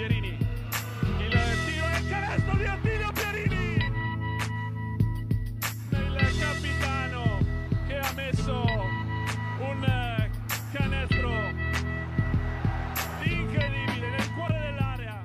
Pierini. Il tiro e il canestro di Attilio Pierini. Il capitano che ha messo un canestro incredibile nel cuore dell'area.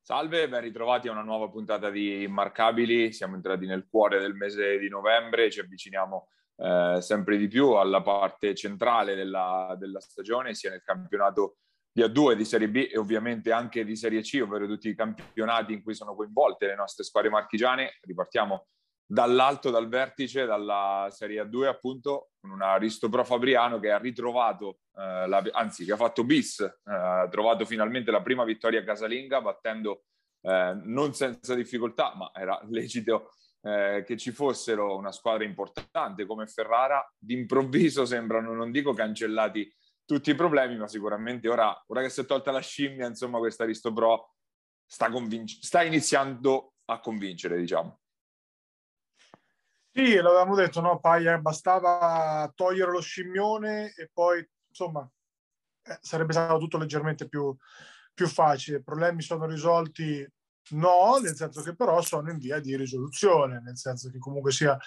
Salve, ben ritrovati a una nuova puntata di Immarcabili. Siamo entrati nel cuore del mese di novembre, ci avviciniamo eh, sempre di più alla parte centrale della, della, stagione, sia nel campionato di A2, di Serie B e ovviamente anche di Serie C, ovvero tutti i campionati in cui sono coinvolte le nostre squadre marchigiane. Ripartiamo dall'alto, dal vertice, dalla Serie A2 appunto, con un Aristopro Fabriano che ha ritrovato, eh, la, anzi che ha fatto bis, eh, ha trovato finalmente la prima vittoria casalinga battendo eh, non senza difficoltà, ma era lecito eh, che ci fossero una squadra importante come Ferrara, d'improvviso sembrano, non dico cancellati tutti i problemi, ma sicuramente ora, ora che si è tolta la scimmia, insomma, questa Aristo Pro sta, convinc- sta iniziando a convincere, diciamo. Sì, l'avevamo detto, no, Paia, bastava togliere lo scimmione e poi, insomma, eh, sarebbe stato tutto leggermente più, più facile. I problemi sono risolti No, nel senso che però sono in via di risoluzione, nel senso che comunque sia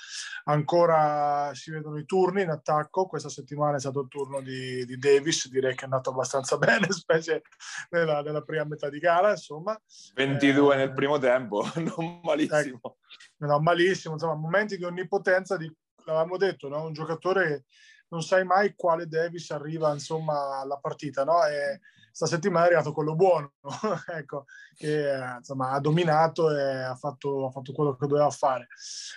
ancora si vedono i turni in attacco. Questa settimana è stato il turno di, di Davis, direi che è andato abbastanza bene, specie nella, nella prima metà di gara. Insomma, 22 eh, nel primo tempo, non malissimo. Ecco, no, malissimo, insomma, momenti di onnipotenza, di, l'avevamo detto, no? un giocatore non sai mai quale Davis arriva insomma alla partita, no? E, sta settimana è arrivato quello buono, ecco, che insomma, ha dominato e ha fatto, ha fatto quello che doveva fare.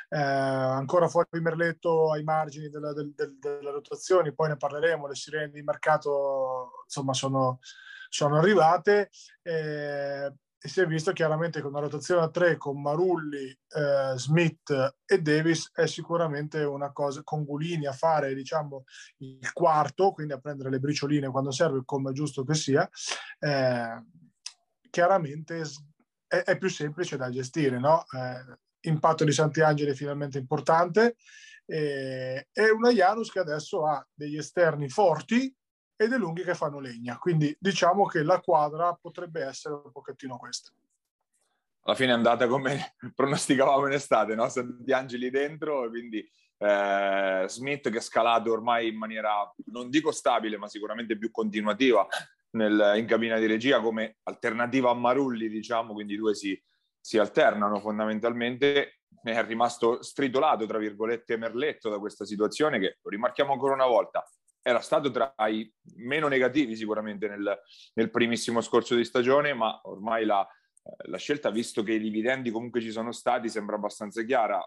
Eh, ancora fuori Merletto ai margini della, del, del, delle rotazioni, poi ne parleremo, le sirene di mercato insomma sono, sono arrivate. Eh, e si è visto chiaramente che una rotazione a tre con Marulli, eh, Smith e Davis è sicuramente una cosa con Gulini a fare diciamo il quarto, quindi a prendere le bricioline quando serve come è giusto che sia, eh, chiaramente è, è, più semplice da gestire. No? Eh, impatto di Santiangeli finalmente importante e, e una Janus che adesso ha degli esterni forti e dei lunghi che fanno legna. Quindi diciamo che la quadra potrebbe essere un pochettino questa. Alla fine è andata come pronosticavamo in estate, no? Santi Angeli dentro, quindi eh, Smith che è scalato ormai in maniera, non dico stabile, ma sicuramente più continuativa nel, in cabina di regia come alternativa a Marulli, diciamo, quindi i due si, si alternano fondamentalmente. È rimasto stritolato, tra virgolette, Merletto da questa situazione che, lo rimarchiamo ancora una volta, era stato tra i meno negativi sicuramente nel, nel primissimo scorso di stagione, ma ormai la, la, scelta, visto che i dividendi comunque ci sono stati, sembra abbastanza chiara.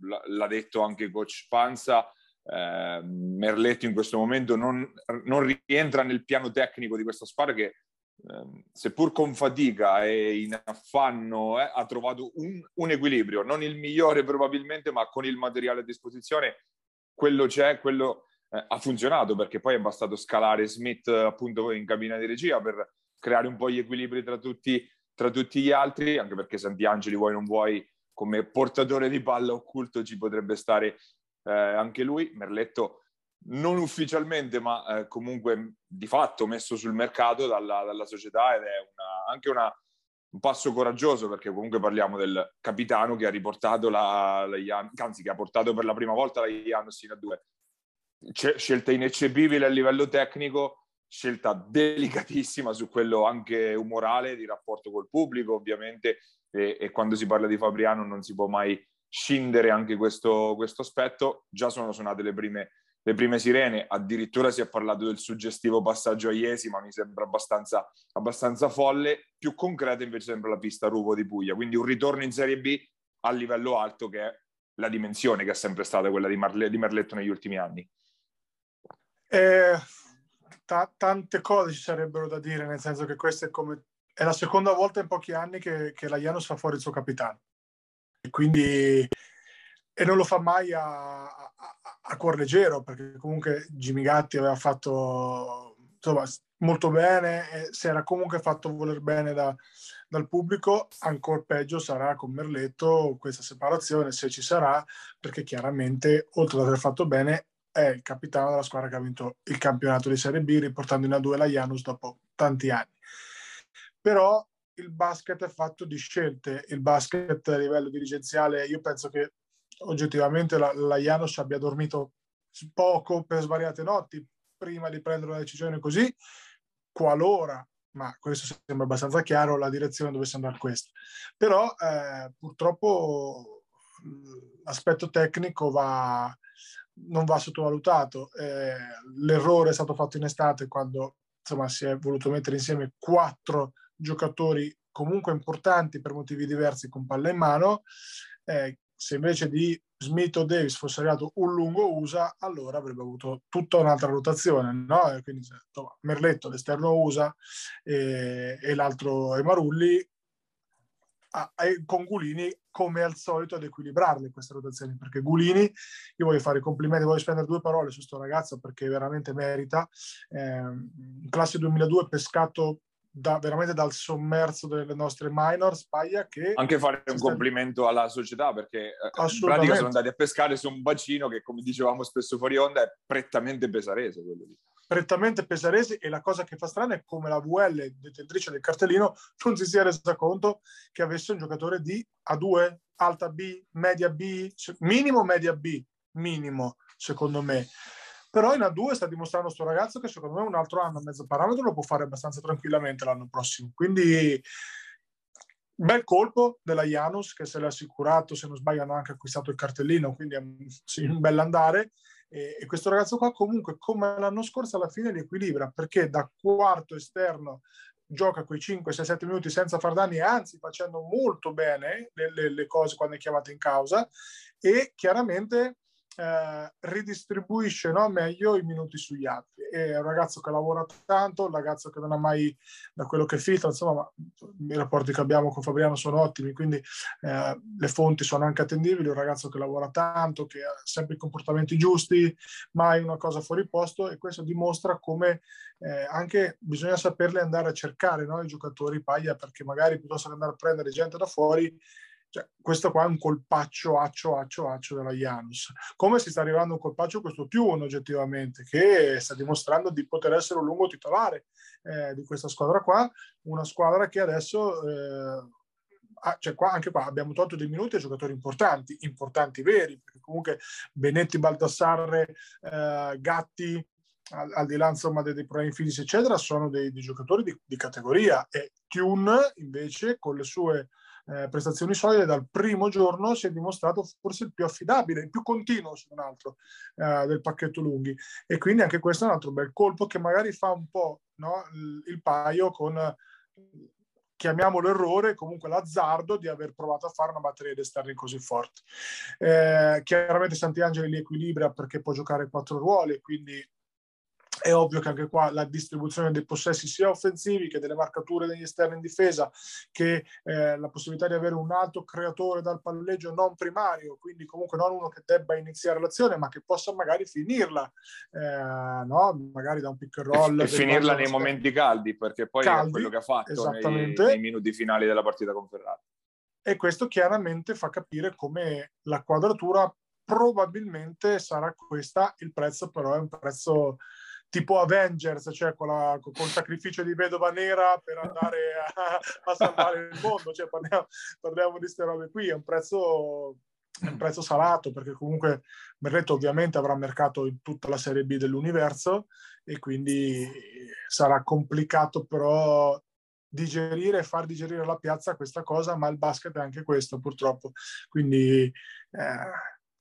L- l'ha detto anche coach Panza, eh, Merletto in questo momento non, non, rientra nel piano tecnico di questa squadra che eh, seppur con fatica e in affanno eh, ha trovato un, un, equilibrio, non il migliore probabilmente, ma con il materiale a disposizione quello c'è, quello eh, ha funzionato perché poi è bastato scalare Smith appunto in cabina di regia per creare un po' gli equilibri tra tutti, tra tutti gli altri, anche perché Santiangeli vuoi non vuoi come portatore di palla occulto ci potrebbe stare eh, anche lui. Merletto non ufficialmente, ma eh, comunque di fatto messo sul mercato dalla, dalla società ed è una, anche una, un passo coraggioso perché comunque parliamo del capitano che ha riportato la, la Jan, anzi che ha portato per la prima volta la Janus in A2 scelta ineccepibile a livello tecnico, scelta delicatissima su quello anche umorale di rapporto col pubblico, ovviamente, e, e quando si parla di Fabriano non si può mai scindere anche questo, questo aspetto. Già sono suonate le prime, le prime sirene, addirittura si è parlato del suggestivo passaggio a Iesi, ma mi sembra abbastanza, abbastanza folle. Più concreta invece sembra la pista Ruvo di Puglia, quindi un ritorno in Serie B a livello alto che è la dimensione che è sempre stata quella di, Marle- di Merletto negli ultimi anni. Eh, t- tante cose ci sarebbero da dire, nel senso che questa è come è la seconda volta in pochi anni che, che la Janus fa fuori il suo capitano. E quindi e non lo fa mai a, a, a cuor leggero, perché comunque Jimmy Gatti aveva fatto insomma, molto bene e si era comunque fatto voler bene da, dal pubblico, ancora peggio sarà con Merletto questa separazione, se ci sarà, perché chiaramente oltre ad aver fatto bene è il capitano della squadra che ha vinto il campionato di Serie B, riportando in A2 la Janus dopo tanti anni. Però il basket è fatto di scelte, il basket a livello dirigenziale, io penso che oggettivamente la, la Janus abbia dormito poco per svariate notti prima di prendere una decisione così, qualora ma questo sembra abbastanza chiaro, la direzione dovesse andare questa. Però eh, purtroppo l'aspetto tecnico va, non va sottovalutato. Eh, l'errore è stato fatto in estate quando insomma, si è voluto mettere insieme quattro giocatori comunque importanti per motivi diversi con palla in mano. Eh, se invece di Smith o Davis fosse arrivato un lungo USA, allora avrebbe avuto tutta un'altra rotazione, no? E quindi insomma, Merletto, l'esterno USA e, e l'altro Emarulli, a, a, con Gulini come al solito ad equilibrarle queste rotazioni, perché Gulini, io voglio fare i complimenti, voglio spendere due parole su questo ragazzo perché veramente merita, eh, classe 2002 pescato da, veramente dal sommerso delle nostre minor, Spaglia che... Anche fare un complimento alla società perché eh, in pratica sono andati a pescare su un bacino che come dicevamo spesso fuori onda è prettamente pesarese quello lì. Prettamente pesarese e la cosa che fa strana è come la VL, detentrice del cartellino, non si sia resa conto che avesse un giocatore di A2, alta B, media B, minimo media B, minimo secondo me però in A2 sta dimostrando questo ragazzo che secondo me un altro anno e mezzo parametro lo può fare abbastanza tranquillamente l'anno prossimo. Quindi bel colpo della Janus che se l'ha assicurato, se non sbaglio hanno anche acquistato il cartellino, quindi è un, sì, un bell'andare. E, e questo ragazzo qua comunque come l'anno scorso alla fine li equilibra perché da quarto esterno gioca quei 5, 6, 7 minuti senza far danni, anzi facendo molto bene le, le, le cose quando è chiamato in causa e chiaramente eh, ridistribuisce no, meglio i minuti sugli altri. È un ragazzo che lavora tanto, un ragazzo che non ha mai, da quello che filtra, insomma, i rapporti che abbiamo con Fabriano sono ottimi, quindi eh, le fonti sono anche attendibili, un ragazzo che lavora tanto, che ha sempre i comportamenti giusti, mai una cosa fuori posto e questo dimostra come eh, anche bisogna saperle andare a cercare no, i giocatori paglia perché magari piuttosto che andare a prendere gente da fuori cioè, questo qua è un colpaccio accio accio accio della Janus. Come si sta arrivando un colpaccio questo più uno oggettivamente, che sta dimostrando di poter essere un lungo titolare eh, di questa squadra qua, una squadra che adesso... Eh, cioè qua, anche qua abbiamo tolto dei minuti a giocatori importanti, importanti veri, perché comunque Benetti, Baldassarre, eh, Gatti, al, al, di là insomma dei, dei, problemi fisici eccetera, sono dei, dei giocatori di, di, categoria e Tune invece con le sue eh, prestazioni solide, dal primo giorno si è dimostrato forse il più affidabile, il più continuo se non altro eh, del pacchetto lunghi. E quindi anche questo è un altro bel colpo che magari fa un po' no, il, paio con chiamiamolo errore, comunque l'azzardo di aver provato a fare una batteria di esterni così forti. Eh, chiaramente Santiangeli li equilibra perché può giocare quattro ruoli, quindi è ovvio che anche qua la distribuzione dei possessi sia offensivi che delle marcature degli esterni in difesa, che eh, la possibilità di avere un alto creatore dal palleggio non primario, quindi comunque non uno che debba iniziare l'azione, ma che possa magari finirla, eh, no? magari da un pick and roll. E, e finirla nei momenti caldi, perché poi caldi, è quello che ha fatto nei, nei minuti finali della partita con Ferrari. E questo chiaramente fa capire come la quadratura probabilmente sarà questa, il prezzo però è un prezzo tipo Avengers, cioè con, la, con, il sacrificio di vedova nera per andare a, a salvare il mondo, cioè parliamo, parliamo di queste robe qui, è un prezzo un prezzo salato perché comunque Berretto ovviamente avrà mercato in tutta la serie B dell'universo e quindi sarà complicato però digerire e far digerire alla piazza questa cosa, ma il basket è anche questo purtroppo. Quindi eh,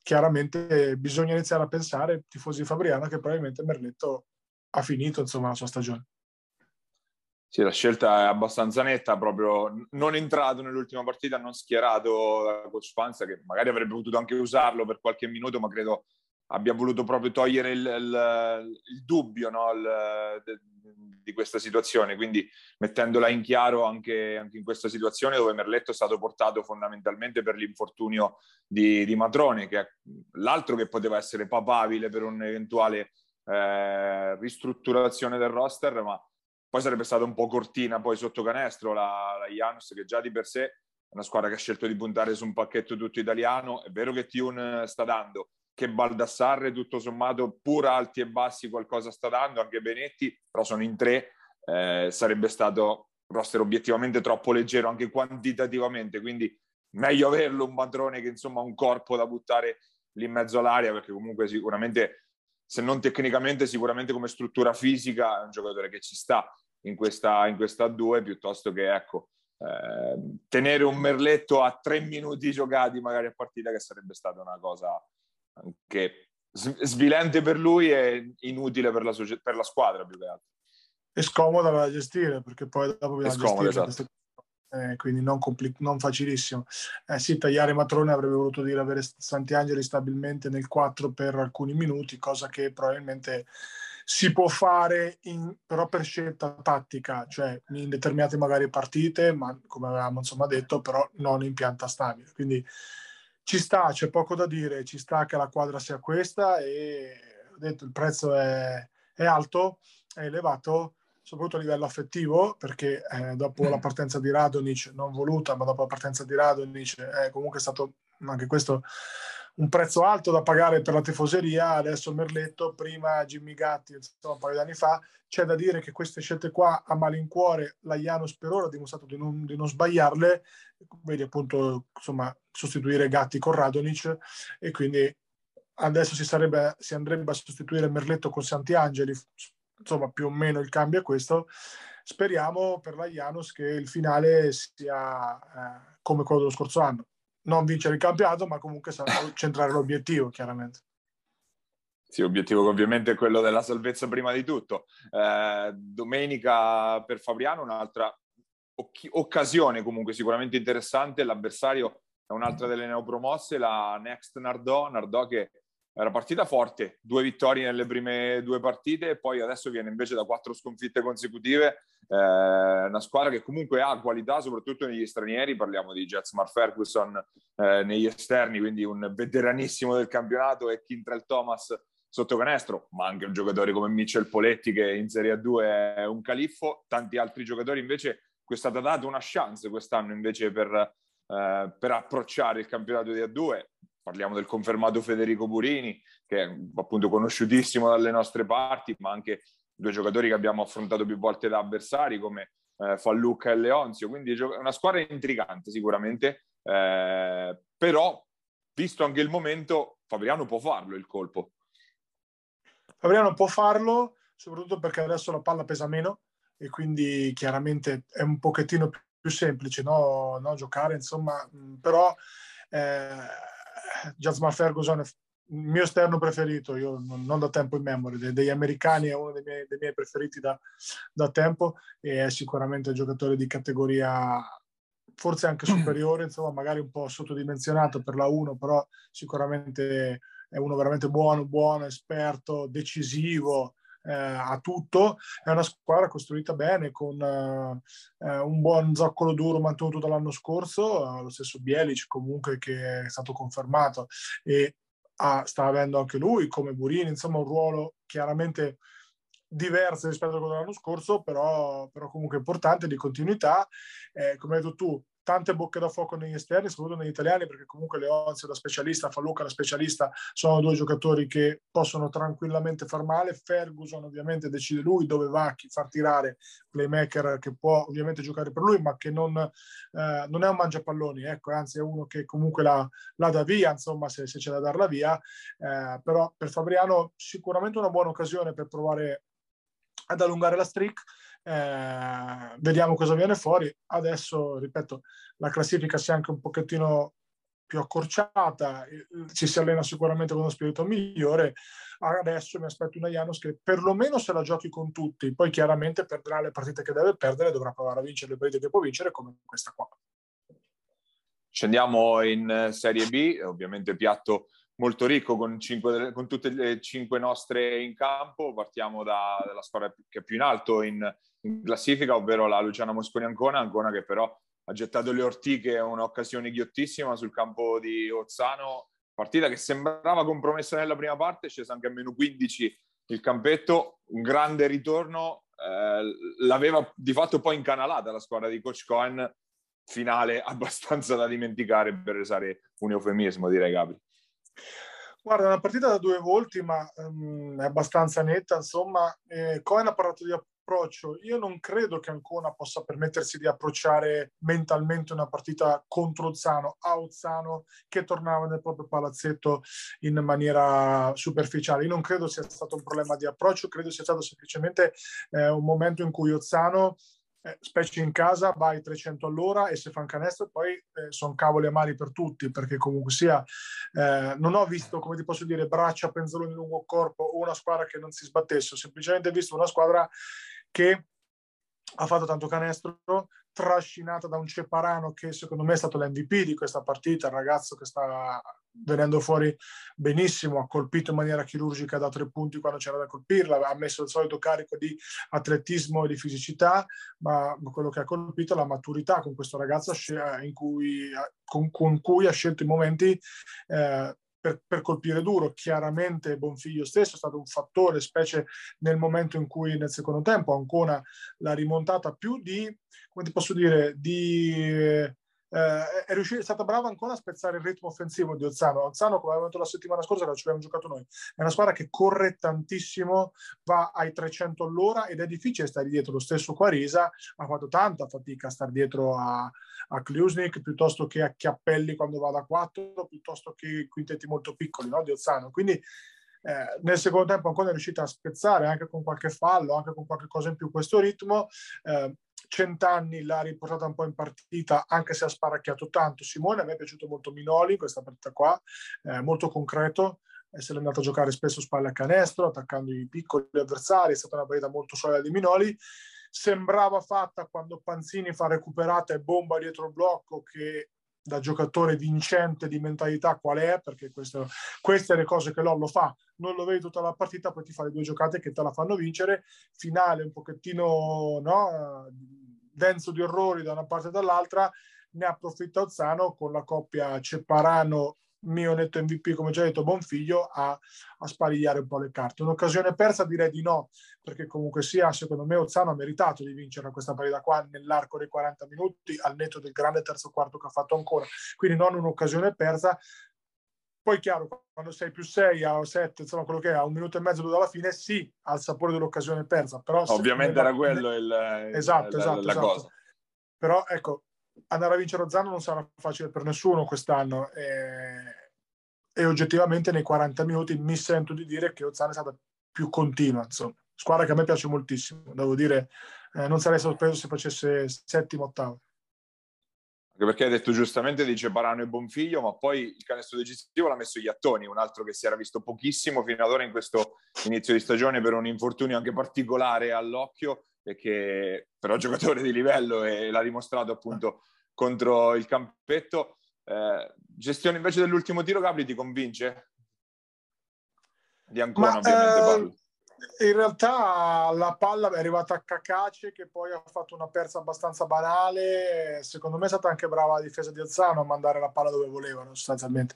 chiaramente bisogna iniziare a pensare, tifosi Fabriano, che probabilmente Merletto ha finito insomma la sua stagione. Sì, la scelta è abbastanza netta, proprio non entrato nell'ultima partita, non schierato da coach Panza, che magari avrebbe potuto anche usarlo per qualche minuto, ma credo abbia voluto proprio togliere il, il, il dubbio no? il, de, di questa situazione, quindi mettendola in chiaro anche, anche, in questa situazione dove Merletto è stato portato fondamentalmente per l'infortunio di, di Matrone, che è l'altro che poteva essere papabile per un eventuale eh, ristrutturazione del roster, ma poi sarebbe stata un po' cortina poi sotto canestro la, la Janus che già di per sé è una squadra che ha scelto di puntare su un pacchetto tutto italiano. È vero che Tune sta dando, che Baldassarre tutto sommato pur alti e bassi qualcosa sta dando, anche Benetti, però sono in tre, eh, sarebbe stato un roster obiettivamente troppo leggero anche quantitativamente, quindi meglio averlo un padrone che insomma un corpo da buttare lì in mezzo all'aria perché comunque sicuramente se non tecnicamente sicuramente come struttura fisica è un giocatore che ci sta in questa, in questa due piuttosto che ecco eh, tenere un merletto a tre minuti giocati magari a partita che sarebbe stata una cosa anche svilente per lui e inutile per la, per la squadra più che altro. E scomoda da gestire perché poi dopo bisogna scomoda, esatto. Eh, quindi non, compli- non facilissimo. Eh sì, tagliare Matrone avrebbe voluto dire avere Santiangeli stabilmente nel 4 per alcuni minuti, cosa che probabilmente si può fare in, però per scelta tattica, cioè in determinate magari partite, ma come avevamo insomma detto, però non in pianta stabile. Quindi ci sta, c'è poco da dire, ci sta che la quadra sia questa e ho detto il prezzo è, è alto, è elevato, soprattutto a livello affettivo, perché eh, dopo la partenza di Radonic, non voluta, ma dopo la partenza di Radonic è comunque stato anche questo un prezzo alto da pagare per la tifoseria, adesso Merletto, prima Jimmy Gatti, insomma un paio di anni fa, c'è da dire che queste scelte qua a malincuore la Janus per ora ha dimostrato di non, di non sbagliarle, vedi appunto insomma sostituire Gatti con Radonic e quindi adesso si, sarebbe, si andrebbe a sostituire Merletto con Santiangeli, insomma più o meno il cambio è questo. Speriamo per la Janus che il finale sia eh, come quello dello scorso anno non vincere il campionato, ma comunque centrare l'obiettivo, chiaramente. Sì, obiettivo ovviamente è quello della salvezza prima di tutto. Eh, domenica per Fabriano un'altra oc- occasione comunque sicuramente interessante. L'avversario è un'altra delle neopromosse, la Next Nardò, Nardò che era partita forte, due vittorie nelle prime due partite e poi adesso viene invece da quattro sconfitte consecutive, eh, una squadra che comunque ha qualità soprattutto negli stranieri, parliamo di Jetsmar Ferguson eh, negli esterni, quindi un veteranissimo del campionato e Kintrell Thomas sotto canestro, ma anche un giocatore come Mitchell Poletti che in Serie A2 è un califfo, tanti altri giocatori invece è stata data una chance quest'anno invece per, eh, per approcciare il campionato di A2, parliamo del confermato Federico Burini, che è appunto conosciutissimo dalle nostre parti, ma anche due giocatori che abbiamo affrontato più volte da avversari come eh, Fallucca e Leonzio, quindi è una squadra intrigante sicuramente, eh, però visto anche il momento Fabriano può farlo il colpo. Fabriano può farlo, soprattutto perché adesso la palla pesa meno e quindi chiaramente è un pochettino più semplice no? No, giocare, insomma, però eh, Jasmine Ferguson è il mio esterno preferito, io non, non da tempo in memoria, degli americani è uno dei miei, dei miei preferiti da, da, tempo e è sicuramente un giocatore di categoria forse anche superiore, insomma magari un po' sottodimensionato per la 1, però sicuramente è uno veramente buono, buono, esperto, decisivo, eh, a tutto. È una squadra costruita bene con eh, un buon zoccolo duro mantenuto dall'anno scorso, eh, lo stesso Bielic comunque che è stato confermato e ha, sta avendo anche lui come Burini, insomma un ruolo chiaramente diverso rispetto a quello dell'anno scorso, però, però comunque importante di continuità. Eh, come hai detto tu, tante bocche da fuoco negli esterni, soprattutto negli italiani, perché comunque Leonzio da specialista, Falluca da specialista, sono due giocatori che possono tranquillamente far male. Ferguson ovviamente decide lui dove va, chi far tirare, playmaker che può ovviamente giocare per lui, ma che non, eh, non è un mangiapalloni, ecco, anzi è uno che comunque la, la dà via, insomma, se, se c'è da darla via. Eh, però per Fabriano sicuramente una buona occasione per provare ad allungare la streak eh, vediamo cosa viene fuori. Adesso, ripeto, la classifica si è anche un pochettino più accorciata, ci si allena sicuramente con uno spirito migliore. Adesso mi aspetto una Janus che perlomeno se la giochi con tutti, poi chiaramente perderà le partite che deve perdere, dovrà provare a vincere le partite che può vincere, come questa qua. Scendiamo in Serie B, ovviamente piatto molto ricco con, cinque, con tutte le cinque nostre in campo. Partiamo da, dalla squadra che è più in alto in, in classifica, ovvero la Luciana Mosconi Ancona, Ancona che però ha gettato le ortiche, un'occasione ghiottissima sul campo di Ozzano, partita che sembrava compromessa nella prima parte, è scesa anche a meno 15 il campetto, un grande ritorno, eh, l'aveva di fatto poi incanalata la squadra di Coach Cohen, finale abbastanza da dimenticare per usare un eufemismo direi Gabri. Guarda, una partita da due volti, ma um, è abbastanza netta. Insomma, eh, Cohen ha parlato di approccio. Io non credo che Ancona possa permettersi di approcciare mentalmente una partita contro Ozzano, a Ozzano che tornava nel proprio palazzetto in maniera superficiale. Io non credo sia stato un problema di approccio, credo sia stato semplicemente eh, un momento in cui Ozzano eh, specie in casa vai 300 all'ora e se fa un canestro poi eh, sono cavoli amari per tutti perché comunque sia eh, non ho visto come ti posso dire braccia penzoloni lungo corpo o una squadra che non si sbattesse ho semplicemente visto una squadra che ha fatto tanto canestro trascinata da un Ceparano che secondo me è stato l'MVP di questa partita, il ragazzo che sta venendo fuori benissimo, ha colpito in maniera chirurgica da tre punti quando c'era da colpirla, ha messo il solito carico di atletismo e di fisicità, ma quello che ha colpito è la maturità con questo ragazzo cui, con, con cui ha scelto i momenti eh, per, per, colpire duro. Chiaramente Bonfiglio stesso è stato un fattore, specie nel momento in cui nel secondo tempo Ancona l'ha rimontata più di, come ti posso dire, di eh, è, riuscita, è stata brava ancora a spezzare il ritmo offensivo di Ozzano. Ozzano, come avevamo detto la settimana scorsa, che ci abbiamo giocato noi, è una squadra che corre tantissimo, va ai 300 all'ora ed è difficile stare dietro. Lo stesso Quarisa ha fatto tanta fatica a stare dietro a, a Klusnik piuttosto che a Chiappelli quando va da 4, piuttosto che quintetti molto piccoli no, di Ozzano. Quindi eh, nel secondo tempo ancora è riuscita a spezzare anche con qualche fallo, anche con qualche cosa in più questo ritmo. Eh, Centanni l'ha riportata un po' in partita, anche se ha sparacchiato tanto. Simone, a me è piaciuto molto Minoli in questa partita qua, eh, molto concreto, se l'è andato a giocare spesso spalle a canestro, attaccando i piccoli avversari, è stata una partita molto solida di Minoli. Sembrava fatta quando Panzini fa recuperata e bomba dietro il blocco che da giocatore vincente di mentalità qual è, perché questo, queste le cose che Lollo fa, non lo vedi tutta la partita, poi ti fa le due giocate che te la fanno vincere, finale un pochettino no, denso di errori da una parte e dall'altra, ne approfitta Ozzano con la coppia Cepparano mio netto MVP, come già detto, Bonfiglio, a, a sparigliare un po' le carte. Un'occasione persa direi di no, perché comunque sia, secondo me, Ozzano ha meritato di vincere questa partita qua nell'arco dei 40 minuti, al netto del grande terzo quarto che ha fatto ancora. Quindi non un'occasione persa. Poi chiaro, quando sei più 6 a 7, insomma quello che è, a un minuto e mezzo dalla fine, sì, ha il sapore dell'occasione persa. Però Ovviamente era quello il, esatto, il, esatto, la, esatto. cosa. Però ecco, andare a vincere Ozzano non sarà facile per nessuno quest'anno e, e, oggettivamente nei 40 minuti mi sento di dire che Ozzano è stata più continua, insomma. Squadra che a me piace moltissimo, devo dire, eh, non sarei sorpreso se facesse settimo, ottavo. Perché hai detto giustamente dice Barano e Bonfiglio, ma poi il canestro decisivo l'ha messo Iattoni, un altro che si era visto pochissimo fino ad ora in questo inizio di stagione per un infortunio anche particolare all'occhio e che però giocatore di livello e l'ha dimostrato appunto contro il campetto. Eh, gestione invece dell'ultimo tiro, Gabri, ti convince? Di ancora, Ma, ovviamente. Eh, in realtà la palla è arrivata a Cacace che poi ha fatto una persa abbastanza banale. Secondo me è stata anche brava la difesa di Azzano a mandare la palla dove volevano sostanzialmente.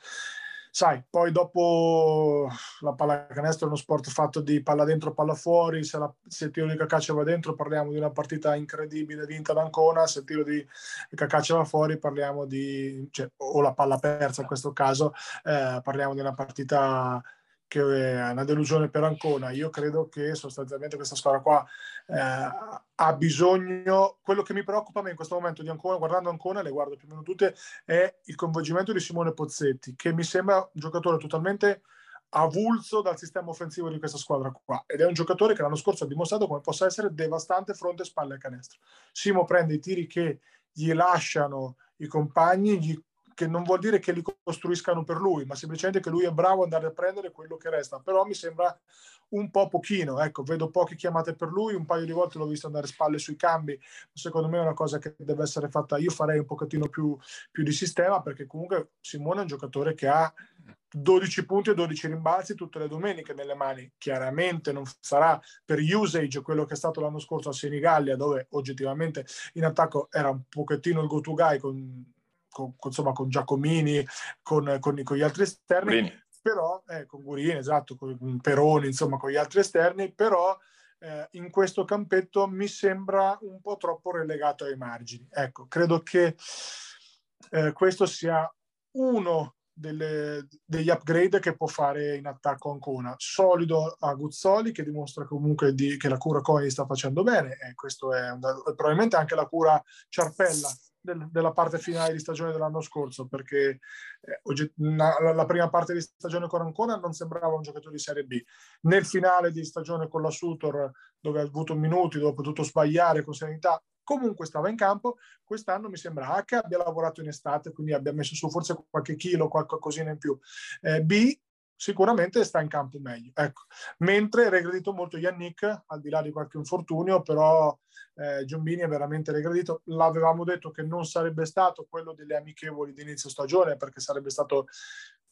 Sai, poi dopo la pallacanestro è uno sport fatto di palla dentro, palla fuori, se, la, se il tiro di Cacaccia va dentro parliamo di una partita incredibile vinta da Ancona, se il tiro di Cacaccia va fuori parliamo di, cioè, o la palla persa in questo caso, eh, parliamo di una partita che è una delusione per Ancona. Io credo che sostanzialmente questa squadra qua eh, ha bisogno, quello che mi preoccupa a me in questo momento di Ancona, guardando Ancona, le guardo più o meno tutte, è il coinvolgimento di Simone Pozzetti, che mi sembra un giocatore totalmente avulso dal sistema offensivo di questa squadra qua ed è un giocatore che l'anno scorso ha dimostrato come possa essere devastante fronte e spalle a canestro. Simo prende i tiri che gli lasciano i compagni, gli che non vuol dire che li costruiscano per lui, ma semplicemente che lui è bravo ad andare a prendere quello che resta. Però mi sembra un po' pochino, ecco, vedo poche chiamate per lui, un paio di volte l'ho visto andare spalle sui cambi, secondo me è una cosa che deve essere fatta, io farei un pochettino più, più di sistema, perché comunque Simone è un giocatore che ha 12 punti e 12 rimbalzi tutte le domeniche nelle mani. Chiaramente non sarà per usage quello che è stato l'anno scorso a Senigallia, dove oggettivamente in attacco era un pochettino il go-to guy con con, insomma, con Giacomini, con, con, con, gli altri esterni, Gurini. però eh, con Gurini, esatto, con Peroni, insomma, con gli altri esterni, però eh, in questo campetto mi sembra un po' troppo relegato ai margini. Ecco, credo che eh, questo sia uno delle, degli upgrade che può fare in attacco Ancona. Solido a Guzzoli che dimostra comunque di, che la cura Coi sta facendo bene e questo è, un, probabilmente anche la cura Ciarpella del, della parte finale di stagione dell'anno scorso perché eh, la, la, prima parte di stagione con Ancona non sembrava un giocatore di Serie B. Nel finale di stagione con la Sutor dove ha avuto minuti, dove ha potuto sbagliare con serenità, comunque stava in campo. Quest'anno mi sembra A che abbia lavorato in estate, quindi abbia messo su forse qualche chilo, qualcosina in più. Eh, B sicuramente sta in campo meglio. Ecco. Mentre regredito molto Yannick, al di là di qualche infortunio, però eh, Giombini è veramente regredito. L'avevamo detto che non sarebbe stato quello delle amichevoli di inizio stagione, perché sarebbe stato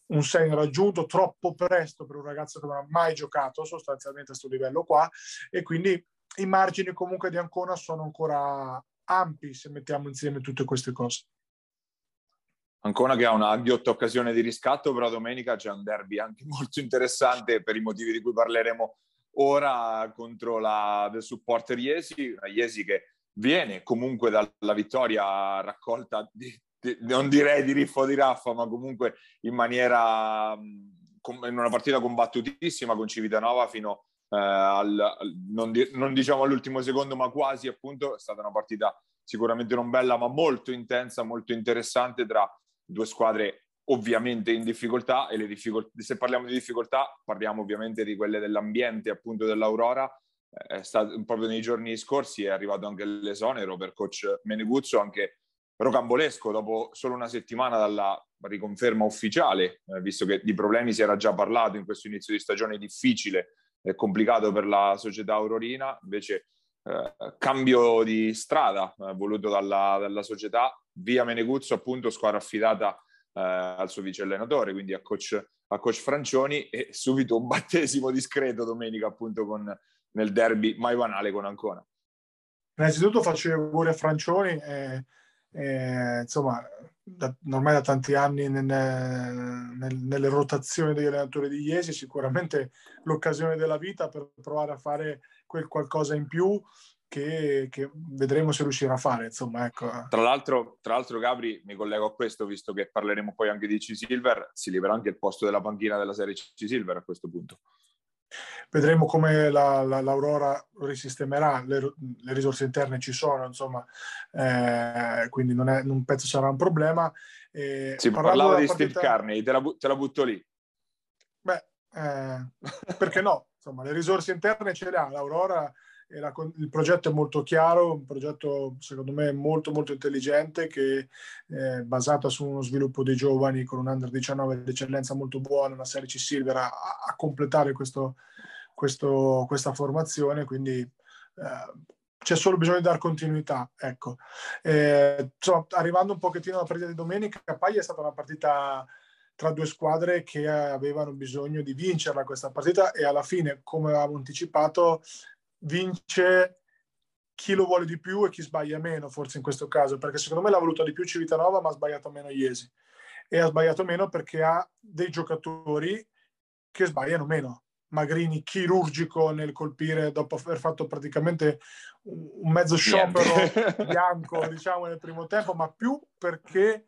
un segno raggiunto troppo presto per un ragazzo che non ha mai giocato sostanzialmente a questo livello qua e quindi i margini comunque di Ancona sono ancora ampi se mettiamo insieme tutte queste cose. Ancona che ha una ghiotta occasione di riscatto, però domenica c'è un derby anche molto interessante per i motivi di cui parleremo ora contro la del supporter Iesi, una Iesi che viene comunque dalla vittoria raccolta di, di, non direi di riffo di raffa, ma comunque in maniera in una partita combattutissima con Civitanova fino eh, al, non, di, non, diciamo all'ultimo secondo, ma quasi appunto, è stata una partita sicuramente non bella, ma molto intensa, molto interessante tra due squadre ovviamente in difficoltà e le difficoltà, se parliamo di difficoltà parliamo ovviamente di quelle dell'ambiente appunto dell'Aurora. Eh, è stato, proprio nei giorni scorsi è arrivato anche l'esonero per coach Meneguzzo anche rocambolesco dopo solo una settimana dalla riconferma ufficiale eh, visto che di problemi si era già parlato in questo inizio di stagione difficile è complicato per la società aurorina, invece eh, cambio di strada eh, voluto dalla, dalla, società, via Meneguzzo appunto squadra affidata eh, al suo vice allenatore, quindi a coach, a coach Francioni e subito un battesimo discreto domenica appunto con, nel derby mai banale con Ancona. Innanzitutto faccio gli auguri a Francioni e, e insomma da, ormai da tanti anni nel, nel, nelle rotazioni degli allenatori di Iesi, sicuramente l'occasione della vita per provare a fare quel qualcosa in più che, che vedremo se riuscirà a fare. Insomma, ecco. tra, l'altro, tra l'altro, Gabri, mi collego a questo, visto che parleremo poi anche di C-Silver, si libera anche il posto della panchina della serie C-Silver a questo punto. Vedremo come la, la, l'Aurora risistemerà, le, le, risorse interne ci sono, insomma, eh, quindi non, è, non penso sarà un problema. Eh, si parlava di partita... Steve Carney, te la, te la butto lì. Beh, eh, perché no? Insomma, le risorse interne ce le ha, l'Aurora la, il progetto è molto chiaro, un progetto secondo me molto molto intelligente che è basato su uno sviluppo dei giovani con un under 19 di eccellenza molto buona, una serie C Silver a, a completare questo, questo, questa formazione, quindi eh, c'è solo bisogno di dare continuità. Ecco. Eh, insomma, arrivando un pochettino alla partita di domenica, Paglia è stata una partita tra due squadre che avevano bisogno di vincerla questa partita e alla fine, come avevamo anticipato, vince chi lo vuole di più e chi sbaglia meno, forse in questo caso, perché secondo me l'ha voluto di più Civitanova, ma ha sbagliato meno Iesi. E ha sbagliato meno perché ha dei giocatori che sbagliano meno. Magrini chirurgico nel colpire dopo aver fatto praticamente un mezzo sciopero bianco, diciamo, nel primo tempo, ma più perché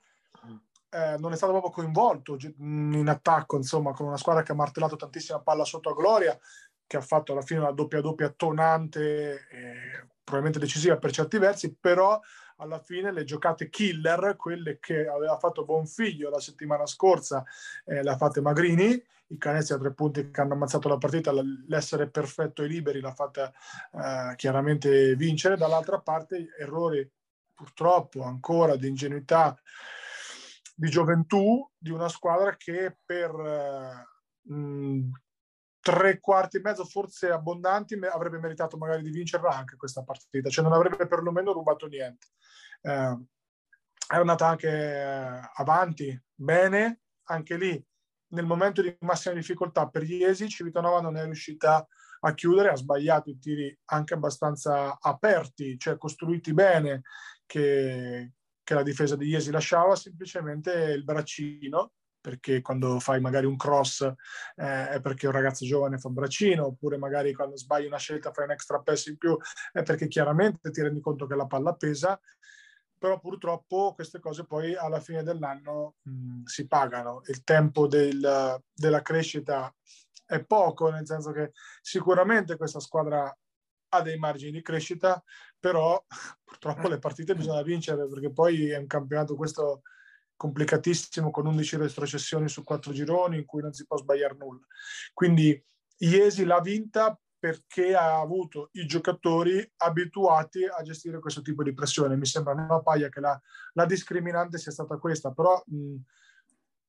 eh, non è stato proprio coinvolto in attacco, insomma, con una squadra che ha martellato tantissima palla sotto a Gloria che ha fatto alla fine una doppia doppia tonante, eh, probabilmente decisiva per certi versi, però alla fine le giocate killer, quelle che aveva fatto Bonfiglio la settimana scorsa, eh, le ha fatte Magrini, i canestri a tre punti che hanno ammazzato la partita, l'essere perfetto e liberi l'ha fatta eh, chiaramente vincere, dall'altra parte errori purtroppo ancora di ingenuità, di gioventù di una squadra che per... Eh, tre quarti e mezzo forse abbondanti avrebbe meritato magari di vincerla anche questa partita, cioè non avrebbe perlomeno rubato niente. Eh, è andata anche eh, avanti bene, anche lì nel momento di massima difficoltà per Iesi Civitanova non è riuscita a chiudere, ha sbagliato i tiri anche abbastanza aperti, cioè costruiti bene che, che la difesa di Iesi lasciava, semplicemente il braccino perché quando fai magari un cross eh, è perché un ragazzo giovane fa un braccino, oppure magari quando sbagli una scelta fai un extra pass in più è perché chiaramente ti rendi conto che la palla pesa. però purtroppo queste cose poi alla fine dell'anno mh, si pagano. Il tempo del, della crescita è poco, nel senso che sicuramente questa squadra ha dei margini di crescita, però purtroppo le partite bisogna vincere perché poi è un campionato questo complicatissimo con 11 retrocessioni su 4 gironi in cui non si può sbagliare nulla. Quindi Iesi l'ha vinta perché ha avuto i giocatori abituati a gestire questo tipo di pressione. Mi sembra una paia che la, la discriminante sia stata questa, però mh,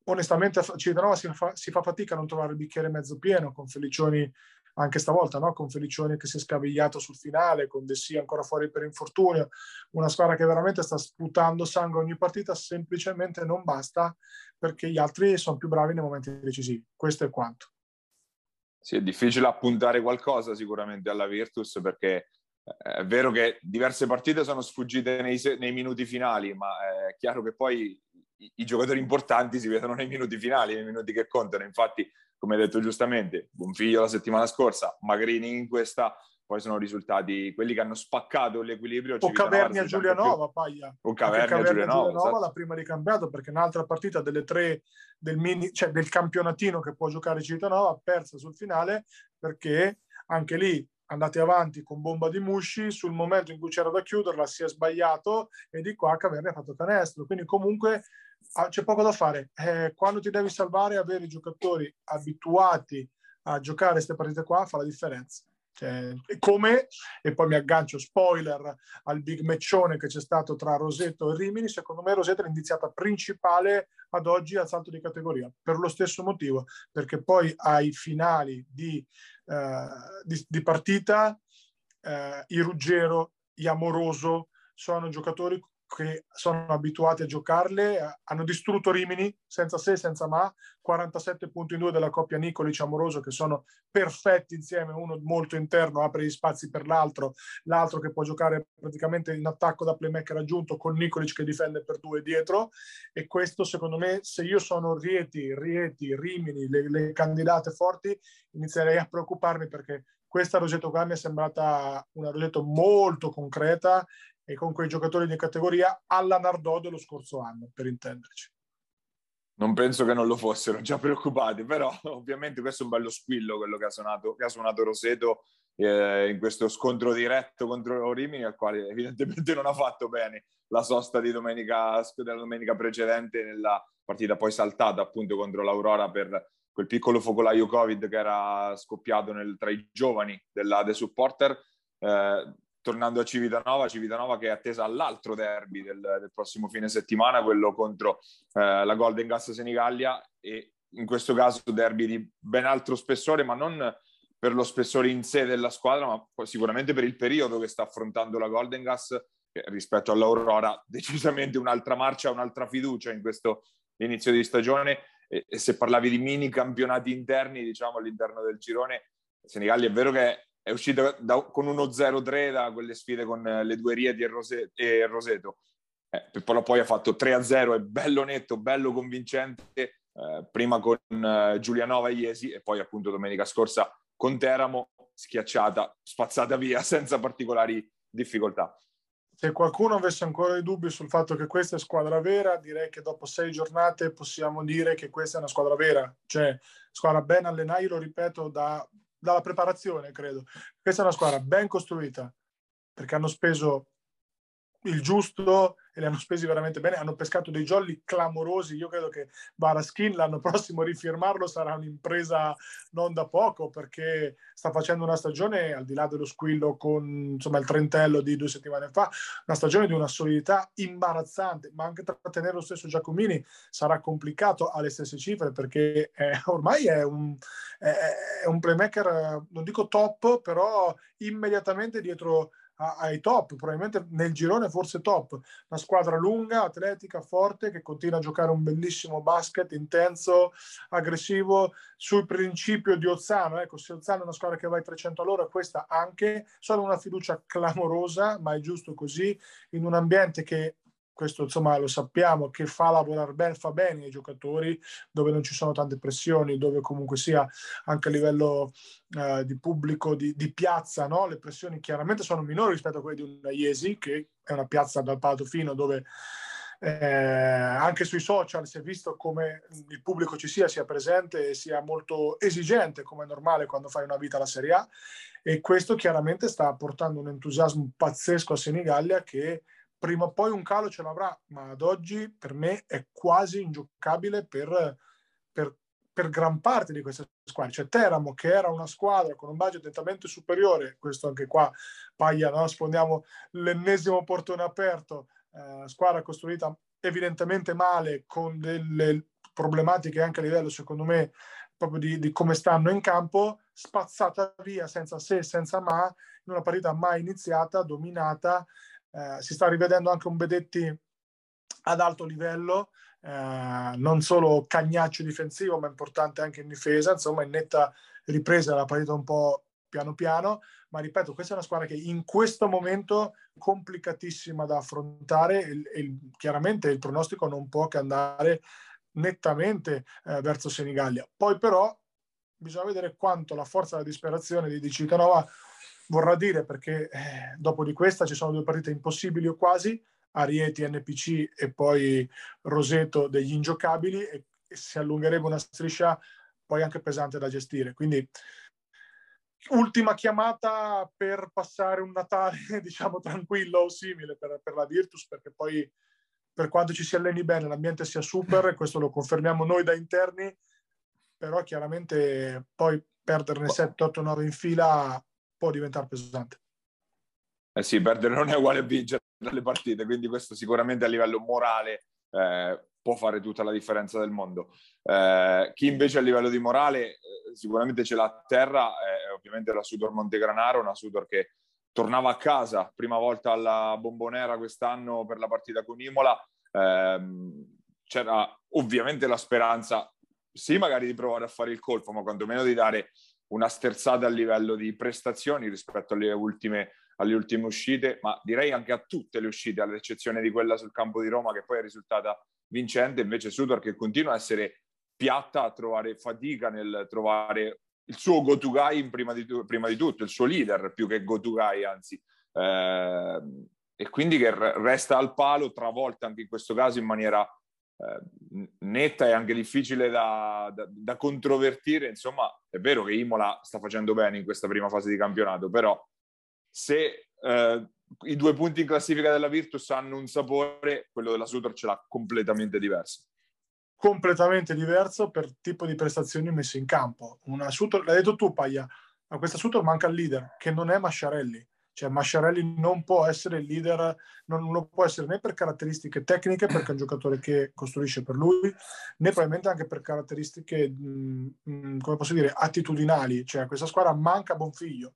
onestamente Civitanova si fa, si fa fatica a non trovare il bicchiere mezzo pieno con Felicioni anche stavolta, no? con Felicioni che si è scavigliato sul finale, con De ancora fuori per infortunio, una squadra che veramente sta sputando sangue ogni partita, semplicemente non basta perché gli altri sono più bravi nei momenti decisivi. Questo è quanto. Sì, è difficile appuntare qualcosa sicuramente alla Virtus perché eh, è vero che diverse partite sono sfuggite nei, nei minuti finali, ma è chiaro che poi i, i, giocatori importanti si vedono nei minuti finali, nei minuti che contano. Infatti, come hai detto giustamente, Bonfiglio la settimana scorsa, Magrini in questa, poi sono risultati quelli che hanno spaccato l'equilibrio. O Cavernia Giulianova, Paglia. O Cavernia Giulianova, esatto. la prima di campionato, perché un'altra partita delle tre del, mini, cioè del campionatino che può giocare Civitanova ha persa sul finale perché anche lì andati avanti con bomba di Musci, sul momento in cui c'era da chiuderla si è sbagliato e di qua Cavernia ha fatto canestro. Quindi comunque Ah, c'è poco da fare. Eh, quando ti devi salvare, avere i giocatori abituati a giocare queste partite qua fa la differenza. Cioè, come, e poi mi aggancio spoiler al big matchone che c'è stato tra Roseto e Rimini, secondo me Roseto è l'indiziata principale ad oggi al salto di categoria, per lo stesso motivo, perché poi ai finali di, eh, di, di partita eh, i Ruggero, gli Amoroso sono giocatori che sono abituati a giocarle, hanno distrutto Rimini senza se, senza ma, 47 punti in due della coppia Nicolic Amoroso che sono perfetti insieme, uno molto interno, apre gli spazi per l'altro, l'altro che può giocare praticamente in attacco da playmaker aggiunto con Nicolic che difende per due dietro. E questo secondo me se io sono Rieti, Rieti, Rimini, le, le candidate forti inizierei a preoccuparmi perché questa Roseto qua mi è sembrata una Roseto molto concreta e con quei giocatori di categoria alla Nardò dello scorso anno, per intenderci. Non penso che non lo fossero già preoccupati, però ovviamente questo è un bello squillo quello che ha suonato, che ha suonato Roseto eh, in questo scontro diretto contro Rimini, al quale evidentemente non ha fatto bene la sosta di domenica, della domenica precedente nella partita poi saltata appunto contro l'Aurora per quel piccolo focolaio Covid che era scoppiato nel, tra i giovani dell'Ade Supporter. Eh, tornando a Civitanova, Civitanova che è attesa all'altro derby del, del prossimo fine settimana, quello contro eh, la Golden Gas Senigallia e in questo caso derby di ben altro spessore, ma non per lo spessore in sé della squadra, ma sicuramente per il periodo che sta affrontando la Golden Gas rispetto all'Aurora, decisamente un'altra marcia, un'altra fiducia in questo inizio di stagione e, e se parlavi di mini campionati interni, diciamo all'interno del girone, Senigallia è vero che è uscito da, con uno 0-3 da quelle sfide con eh, le due Rieti e, Rose, e Roseto. Eh, però poi ha fatto 3-0, è bello netto, bello convincente, eh, prima con eh, Giulianova Iesi e poi appunto domenica scorsa con Teramo, schiacciata, spazzata via senza particolari difficoltà. Se qualcuno avesse ancora dei dubbi sul fatto che questa è squadra vera, direi che dopo sei giornate possiamo dire che questa è una squadra vera, cioè squadra ben allenata, io lo ripeto da dalla preparazione, credo. Questa è una squadra ben costruita perché hanno speso il giusto e li hanno spesi veramente bene. Hanno pescato dei jolly clamorosi. Io credo che Baraskin l'anno prossimo rifirmarlo sarà un'impresa non da poco perché sta facendo una stagione al di là dello squillo con insomma, il trentello di due settimane fa, una stagione di una solidità imbarazzante, ma anche trattenere lo stesso Giacomini sarà complicato alle stesse cifre perché è, ormai è un, è, è un playmaker, non dico top, però immediatamente dietro ai top, probabilmente nel girone forse top. Una squadra lunga, atletica, forte, che continua a giocare un bellissimo basket intenso, aggressivo, sul principio di Ozzano. Ecco, se Ozzano è una squadra che va ai 300 all'ora, questa anche, sono una fiducia clamorosa, ma è giusto così, in un ambiente che questo insomma lo sappiamo, che fa lavorare bene, fa bene i giocatori, dove non ci sono tante pressioni, dove comunque sia anche a livello uh, di pubblico, di, di piazza, no? le pressioni chiaramente sono minori rispetto a quelle di una Iesi, che è una piazza dal Palato Fino dove eh, anche sui social si è visto come il pubblico ci sia, sia presente e sia molto esigente, come è normale quando fai una vita alla Serie A, e questo chiaramente sta portando un entusiasmo pazzesco a Senigallia che prima o poi un calo ce l'avrà, ma ad oggi per me è quasi ingiocabile per, per, per gran parte di queste squadre. Cioè Teramo, che era una squadra con un budget nettamente superiore, questo anche qua, Paglia, no? sfondiamo l'ennesimo portone aperto, eh, squadra costruita evidentemente male, con delle problematiche anche a livello, secondo me, proprio di, di come stanno in campo, spazzata via senza se, senza ma, in una partita mai iniziata, dominata, eh, si sta rivedendo anche un Bedetti ad alto livello, eh, non solo cagnaccio difensivo, ma importante anche in difesa, insomma in netta ripresa la partita un po' piano piano, ma ripeto, questa è una squadra che in questo momento è complicatissima da affrontare e, e chiaramente il pronostico non può che andare nettamente eh, verso Senigallia. Poi però bisogna vedere quanto la forza della disperazione di Cicanova vorrà dire perché eh, dopo di questa ci sono due partite impossibili o quasi, Arieti, NPC e poi Roseto degli ingiocabili e, e si allungherebbe una striscia poi anche pesante da gestire. Quindi ultima chiamata per passare un Natale diciamo tranquillo o simile per, per la Virtus perché poi per quanto ci si alleni bene l'ambiente sia super, questo lo confermiamo noi da interni, però chiaramente poi perderne 7, 8, 9 in fila può diventare pesante. Eh sì, perdere non è uguale a vincere dalle partite, quindi questo sicuramente a livello morale eh, può fare tutta la differenza del mondo. Eh, chi invece a livello di morale eh, sicuramente ce l'ha a terra è ovviamente la Sudor Montegranaro, una Sudor che tornava a casa, prima volta alla Bombonera quest'anno per la partita con Imola. Ehm, c'era ovviamente la speranza, sì, magari di provare a fare il colpo, ma quantomeno di dare una sterzata a livello di prestazioni rispetto alle ultime, alle ultime uscite, ma direi anche a tutte le uscite, all'eccezione di quella sul campo di Roma che poi è risultata vincente, invece Sudor che continua a essere piatta, a trovare fatica nel trovare il suo go-to guy prima di, prima di, tutto, il suo leader più che go-to guy, anzi. Eh, e quindi che resta al palo, travolta anche in questo caso in maniera netta e anche difficile da, da, da, controvertire. Insomma, è vero che Imola sta facendo bene in questa prima fase di campionato, però se eh, i due punti in classifica della Virtus hanno un sapore, quello della Sutor ce l'ha completamente diverso. Completamente diverso per tipo di prestazioni messe in campo. Una Sutor, l'hai detto tu, Paglia, a questa Sutor manca il leader, che non è Masciarelli cioè Masciarelli non può essere il leader, non lo può essere né per caratteristiche tecniche, perché è un giocatore che costruisce per lui, né probabilmente anche per caratteristiche, mh, mh, come posso dire, attitudinali. Cioè questa squadra manca Bonfiglio,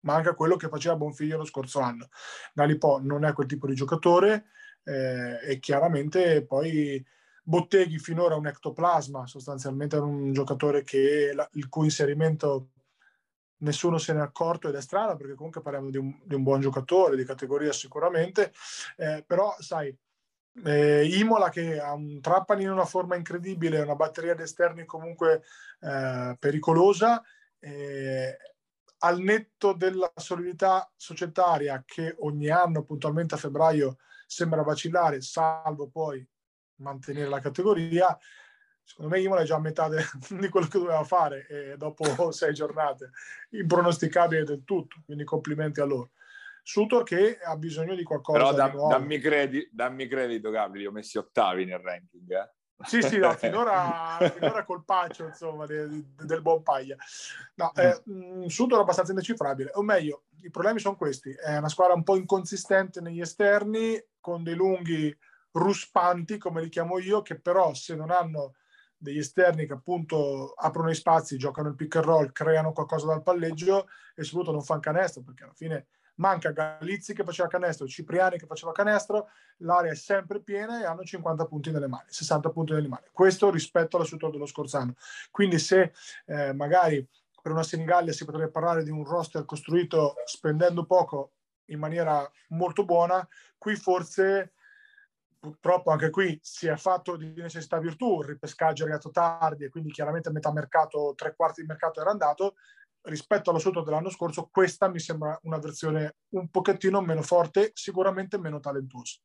manca quello che faceva Bonfiglio lo scorso anno. Nalipo non è quel tipo di giocatore eh, e chiaramente poi Botteghi finora un ectoplasma, sostanzialmente un giocatore che la, il cui inserimento nessuno se ne è accorto ed è strano perché comunque parliamo di un, di un buon giocatore di categoria sicuramente, eh, però sai, eh, Imola che ha un Trapani in una forma incredibile, una batteria di esterni comunque eh, pericolosa, eh, al netto della solidità societaria che ogni anno puntualmente a febbraio sembra vacillare, salvo poi mantenere la categoria, secondo me Imola è già a metà de, di quello che doveva fare e dopo sei giornate, impronosticabile del tutto, quindi complimenti a loro. Sutor che ha bisogno di qualcosa Però da, di nuovo. Dammi, credi, dammi credito, Gabri, li ho messi ottavi nel ranking. Eh? Sì, sì, no, finora, finora colpaccio, insomma, de, de, del buon Paglia. No, eh, mm, Sutor è abbastanza indecifrabile, o meglio, i problemi sono questi. È una squadra un po' inconsistente negli esterni, con dei lunghi ruspanti, come li chiamo io, che però se non hanno degli esterni che appunto aprono i spazi, giocano il pick and roll, creano qualcosa dal palleggio e soprattutto non fanno canestro perché alla fine manca Galizzi che faceva canestro, Cipriani che faceva canestro, l'area è sempre piena e hanno 50 punti nelle mani, 60 punti nelle mani. Questo rispetto alla struttura dello scorso anno. Quindi se eh, magari per una Senigallia si potrebbe parlare di un roster costruito spendendo poco in maniera molto buona, qui forse purtroppo anche qui si è fatto di necessità virtù, il ripescaggio è arrivato tardi e quindi chiaramente metà mercato, tre quarti di mercato era andato, rispetto all'assoluto dell'anno scorso questa mi sembra una versione un pochettino meno forte, sicuramente meno talentuosa.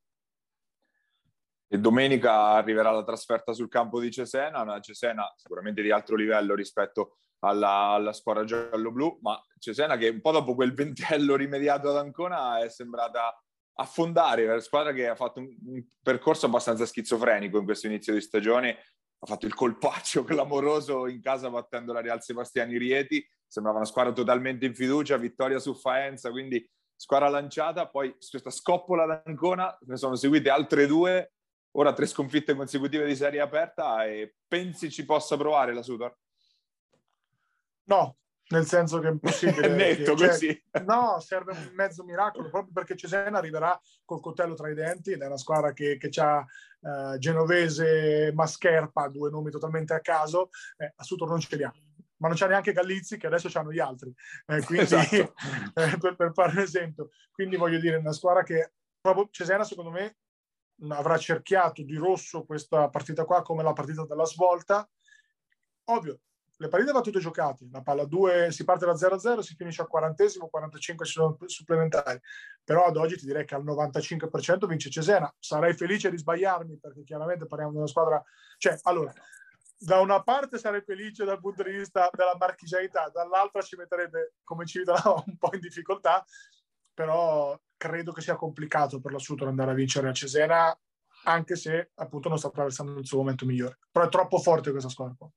E domenica arriverà la trasferta sul campo di Cesena, una Cesena sicuramente di altro livello rispetto alla, alla squadra giallo-blu, ma Cesena che un po' dopo quel ventello rimediato ad Ancona è sembrata affondare, una squadra che ha fatto un, un percorso abbastanza schizofrenico in questo inizio di stagione, ha fatto il colpaccio clamoroso in casa battendo la Real Sebastiani Rieti, sembrava una squadra totalmente in fiducia, vittoria su Faenza, quindi squadra lanciata, poi questa scoppola d'Ancona, ne sono seguite altre due, ora tre sconfitte consecutive di serie aperta e pensi ci possa provare la Sudor? No, nel senso che è impossibile. Netto che, cioè, così. No, serve un mezzo miracolo, proprio perché Cesena arriverà col coltello tra i denti ed è una squadra che, che ha uh, Genovese, Mascherpa, due nomi totalmente a caso, eh, a Sutor non ce li ha. Ma non c'ha neanche Gallizzi, che adesso hanno gli altri. Eh, quindi, esatto. eh, per, per, fare un esempio. Quindi voglio dire, una squadra che proprio Cesena, secondo me, avrà cerchiato di rosso questa partita qua come la partita della svolta. Ovvio, le partite vanno tutte giocate, la palla 2 si parte da 0-0, si finisce al 40 45 supplementari, però ad oggi ti direi che al 95% vince Cesena. Sarei felice di sbagliarmi perché chiaramente parliamo di una squadra, cioè allora, da una parte sarei felice dal punto di vista della marchigianità, dall'altra ci metterebbe come ci vedono un po' in difficoltà, però credo che sia complicato per l'assunto andare a vincere a Cesena, anche se appunto non sta attraversando il suo momento migliore. Però è troppo forte questa squadra qua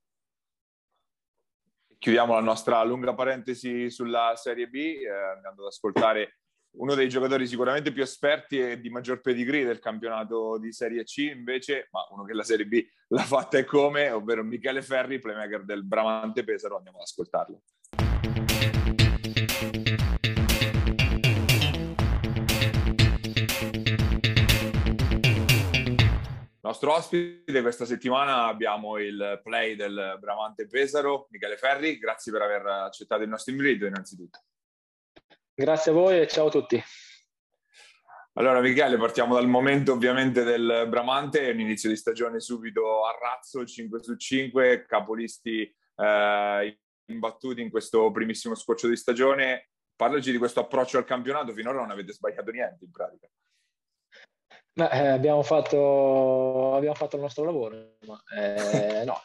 chiudiamo la nostra lunga parentesi sulla Serie B, eh, andando ad ascoltare uno dei giocatori sicuramente più esperti e di maggior pedigree del campionato di Serie C, invece, ma uno che la Serie B l'ha fatta e come, ovvero Michele Ferri, playmaker del Bramante Pesaro. Andiamo ad ascoltarlo. Nostro ospite questa settimana abbiamo il play del Bramante Pesaro, Michele Ferri. Grazie per aver accettato il nostro invito innanzitutto. Grazie a voi e ciao a tutti. Allora Michele, partiamo dal momento ovviamente del Bramante, un inizio di stagione subito a razzo, 5 su 5, capolisti eh, imbattuti in questo primissimo scoccio di stagione. Parlaci di questo approccio al campionato, finora non avete sbagliato niente in pratica. Eh, abbiamo, fatto, abbiamo, fatto, il nostro lavoro, ma eh, no,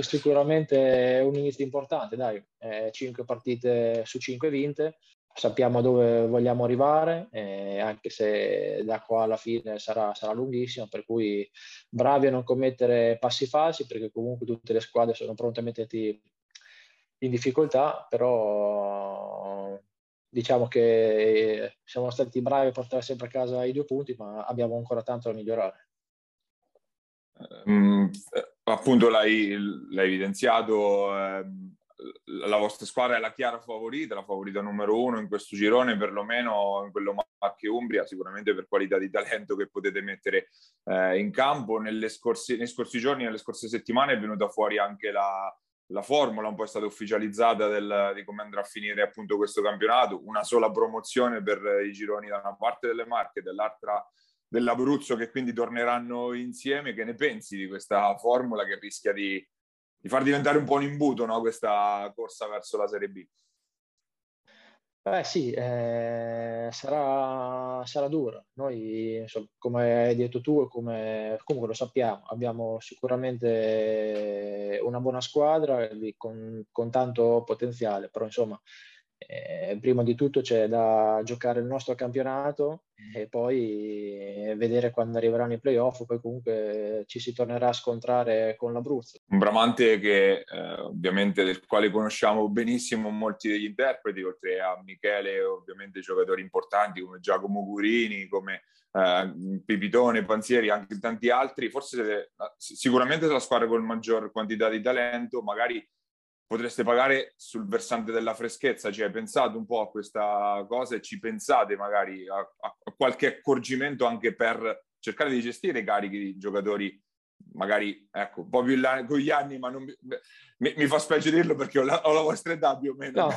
sicuramente è un inizio importante, dai, eh, 5 partite su 5 vinte, sappiamo dove vogliamo arrivare, eh, anche se da qua alla fine sarà, sarà lunghissimo, per cui bravi a non commettere passi falsi, perché comunque tutte le squadre sono pronte a metterti in difficoltà, però diciamo che siamo stati bravi a portare sempre a casa i due punti, ma abbiamo ancora tanto da migliorare. Mm, appunto l'hai, l'hai evidenziato, eh, la vostra squadra è la chiara favorita, la favorita numero uno in questo girone, perlomeno in quello Marche Umbria, sicuramente per qualità di talento che potete mettere eh, in campo. Scorsi, nei scorsi giorni, nelle scorse settimane è venuta fuori anche la, la formula un po' è stata ufficializzata del, di come andrà a finire appunto questo campionato, una sola promozione per i gironi da una parte delle Marche e dall'altra dell'Abruzzo che quindi torneranno insieme. Che ne pensi di questa formula che rischia di, di far diventare un po' un imbuto no? questa corsa verso la Serie B? Eh sì, eh, sarà, sarà duro. Noi, insomma, come hai detto tu, come, comunque lo sappiamo, abbiamo sicuramente una buona squadra con, con tanto potenziale, però insomma eh, prima di tutto c'è da giocare il nostro campionato e poi vedere quando arriveranno i playoff, poi comunque ci si tornerà a scontrare con l'Abruzzo. Un Bramante che eh, ovviamente del quale conosciamo benissimo molti degli interpreti, oltre a Michele, ovviamente giocatori importanti come Giacomo Gurini, come eh, Pipitone, Panzieri, anche tanti altri, forse sicuramente la squadra con maggior quantità di talento, magari potreste pagare sul versante della freschezza, ci hai pensato un po' a questa cosa e ci pensate magari a, a qualche accorgimento anche per cercare di gestire i carichi di giocatori magari ecco, un po' più là, con gli anni, ma non, mi, mi, fa specie dirlo perché ho la, ho la vostra età più o meno. No.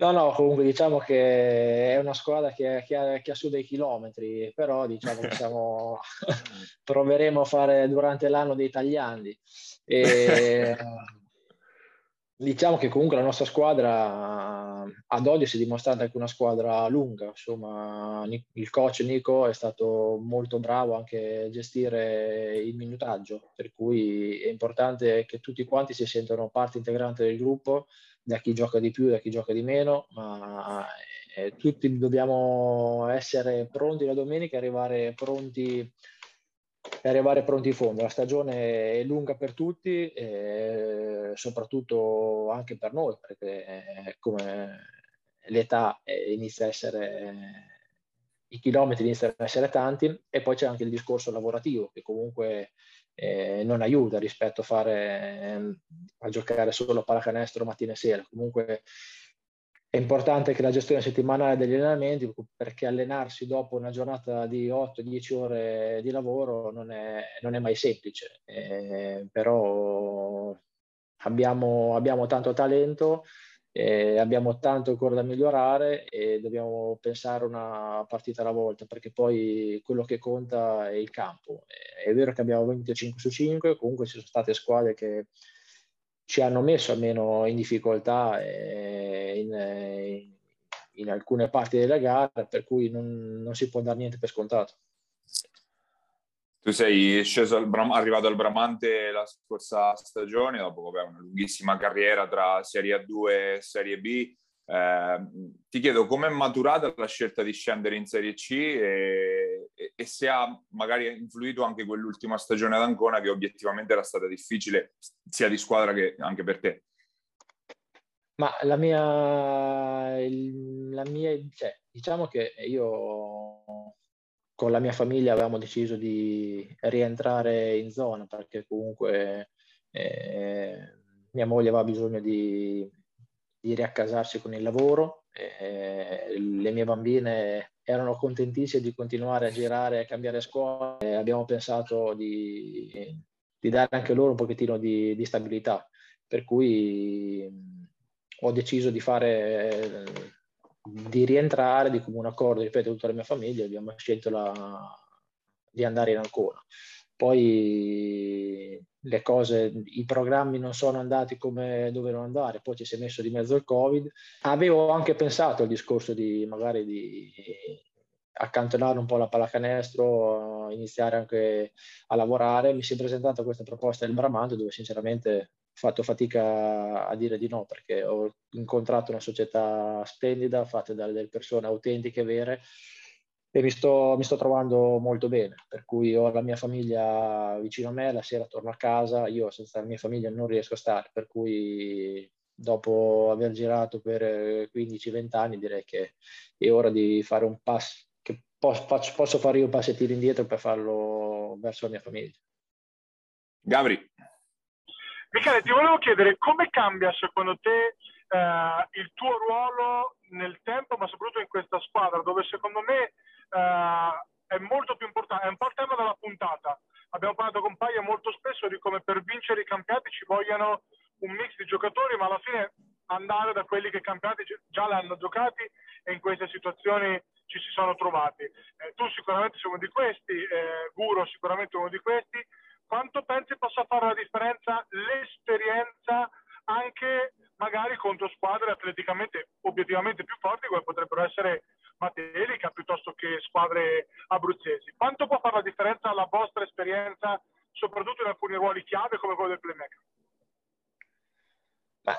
No, no, comunque diciamo che è una squadra che, che, ha, che ha, su dei chilometri, però diciamo che siamo, proveremo a fare durante l'anno dei tagliandi. E, diciamo che comunque la nostra squadra ad oggi si è dimostrata anche una squadra lunga. Insomma, il coach Nico è stato molto bravo anche a gestire il minutaggio, per cui è importante che tutti quanti si sentano parte integrante del gruppo da chi gioca di più, da chi gioca di meno, ma eh, tutti dobbiamo essere pronti la domenica arrivare pronti, arrivare pronti in fondo. La stagione è lunga per tutti, soprattutto anche per noi, perché eh, come l'età eh, inizia a essere i chilometri iniziano a essere tanti e poi c'è anche il discorso lavorativo che comunque eh, non aiuta rispetto a fare eh, a giocare solo a pallacanestro mattina e sera. Comunque è importante che la gestione settimanale degli allenamenti, perché allenarsi dopo una giornata di 8-10 ore di lavoro non è, non è mai semplice, eh, però abbiamo, abbiamo tanto talento eh, abbiamo tanto ancora da migliorare e dobbiamo pensare una partita alla volta perché poi quello che conta è il campo. È vero che abbiamo vinto 5 su 5, comunque ci sono state squadre che ci hanno messo almeno in difficoltà eh, in, in, alcune parti della gara, per cui non, non si può dare niente per scontato. Tu sei sceso al Bram- arrivato al Bramante la scorsa stagione, dopo vabbè, una lunghissima carriera tra Serie A2 e Serie B. Eh, ti chiedo come è maturata la scelta di scendere in Serie C e, e, e, se ha magari influito anche quell'ultima stagione ad Ancona che obiettivamente era stata difficile sia di squadra che anche per te. Ma la mia, la mia cioè, diciamo che io con la mia famiglia avevamo deciso di rientrare in zona perché comunque eh, mia moglie aveva bisogno di, di riaccasarsi con il lavoro, eh, le mie bambine erano contentissime di continuare a girare e cambiare scuola e abbiamo pensato di, di, dare anche loro un pochettino di, di stabilità, per cui ho deciso di fare di rientrare di comune accordo, ripeto, tutta la mia famiglia, abbiamo scelto la, di andare in Ancona. Poi le cose, i programmi non sono andati come dovevano andare, poi ci si è messo di mezzo il Covid. Avevo anche pensato al discorso di magari di accantonare un po' la pallacanestro, iniziare anche a lavorare. Mi si è presentata questa proposta del Bramante dove sinceramente fatto fatica a dire di no perché ho incontrato una società splendida, fatta da delle persone autentiche, vere e mi sto, mi sto trovando molto bene, per cui ho la mia famiglia vicino a me, la sera torno a casa, io senza la mia famiglia non riesco a stare, per cui dopo aver girato per 15-20 anni direi che è ora di fare un passo, che posso, posso fare io un passettino indietro per farlo verso la mia famiglia. Gabri. Michele, ti volevo chiedere come cambia secondo te eh, il tuo ruolo nel tempo, ma soprattutto in questa squadra, dove secondo me eh, è molto più importante, è un po' il tema della puntata. Abbiamo parlato con Paia molto spesso di come per vincere i campionati ci vogliano un mix di giocatori, ma alla fine andare da quelli che i campionati già l'hanno giocati e in queste situazioni ci si sono trovati. Eh, tu sicuramente sei uno di questi, eh, Guro sicuramente uno di questi, quanto pensi possa fare la differenza l'esperienza anche magari contro squadre atleticamente obiettivamente più forti come potrebbero essere Matelica piuttosto che squadre abruzzesi. Quanto può fare la differenza la vostra esperienza, soprattutto in alcuni ruoli chiave come quello del playmaker?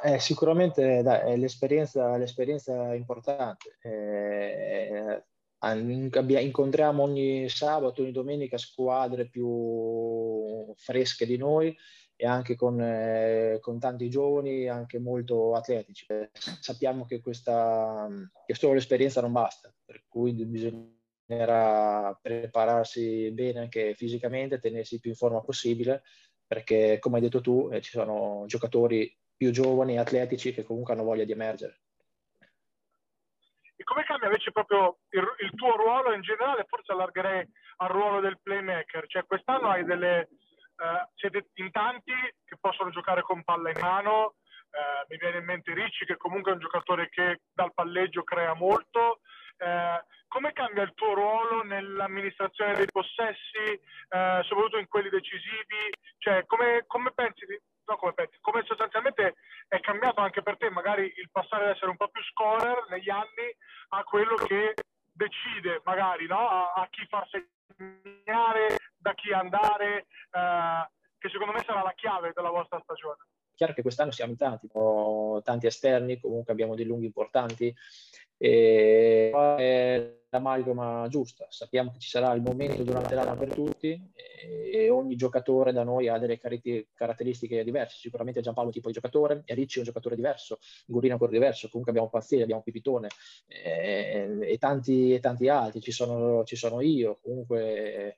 Eh, sicuramente dai, l'esperienza, l'esperienza è importante. Eh, incontriamo ogni sabato, ogni domenica squadre più fresche di noi e anche con, eh, con tanti giovani, anche molto atletici. Sappiamo che, questa, che solo l'esperienza non basta, per cui bisognerà prepararsi bene anche fisicamente, tenersi più in forma possibile, perché come hai detto tu eh, ci sono giocatori più giovani, atletici, che comunque hanno voglia di emergere. E come cambia invece proprio il, il, tuo ruolo in generale? Forse allargherei al ruolo del playmaker. Cioè, quest'anno hai delle, eh, siete in tanti che possono giocare con palla in mano, eh, mi viene in mente Ricci che comunque è un giocatore che dal palleggio crea molto. Eh, come cambia il tuo ruolo nell'amministrazione dei possessi, eh, soprattutto in quelli decisivi? Cioè, come, come pensi di, no, come pensi, come sostanzialmente è cambiato anche per te magari il passare ad essere un po' più scorer negli anni a quello che decide magari no? a, a chi far segnare, da chi andare, eh, che secondo me sarà la chiave della vostra stagione chiaro che quest'anno siamo in tanti, tanti esterni, comunque abbiamo dei lunghi importanti e è l'amalgama giusta. Sappiamo che ci sarà il momento durante l'anno per tutti e ogni giocatore da noi ha delle caratteristiche diverse. Sicuramente Giampaolo è un tipo di giocatore, Ricci è un giocatore diverso, Gurino è ancora diverso, comunque abbiamo Pazzieri, abbiamo Pipitone e, e, tanti, e tanti altri, ci sono, ci sono io, comunque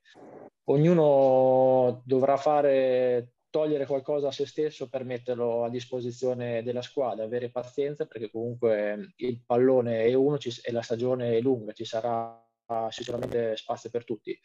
ognuno dovrà fare togliere qualcosa a se stesso per metterlo a disposizione della squadra, avere pazienza perché comunque il pallone è uno e la stagione è lunga, ci sarà sicuramente spazio per tutti.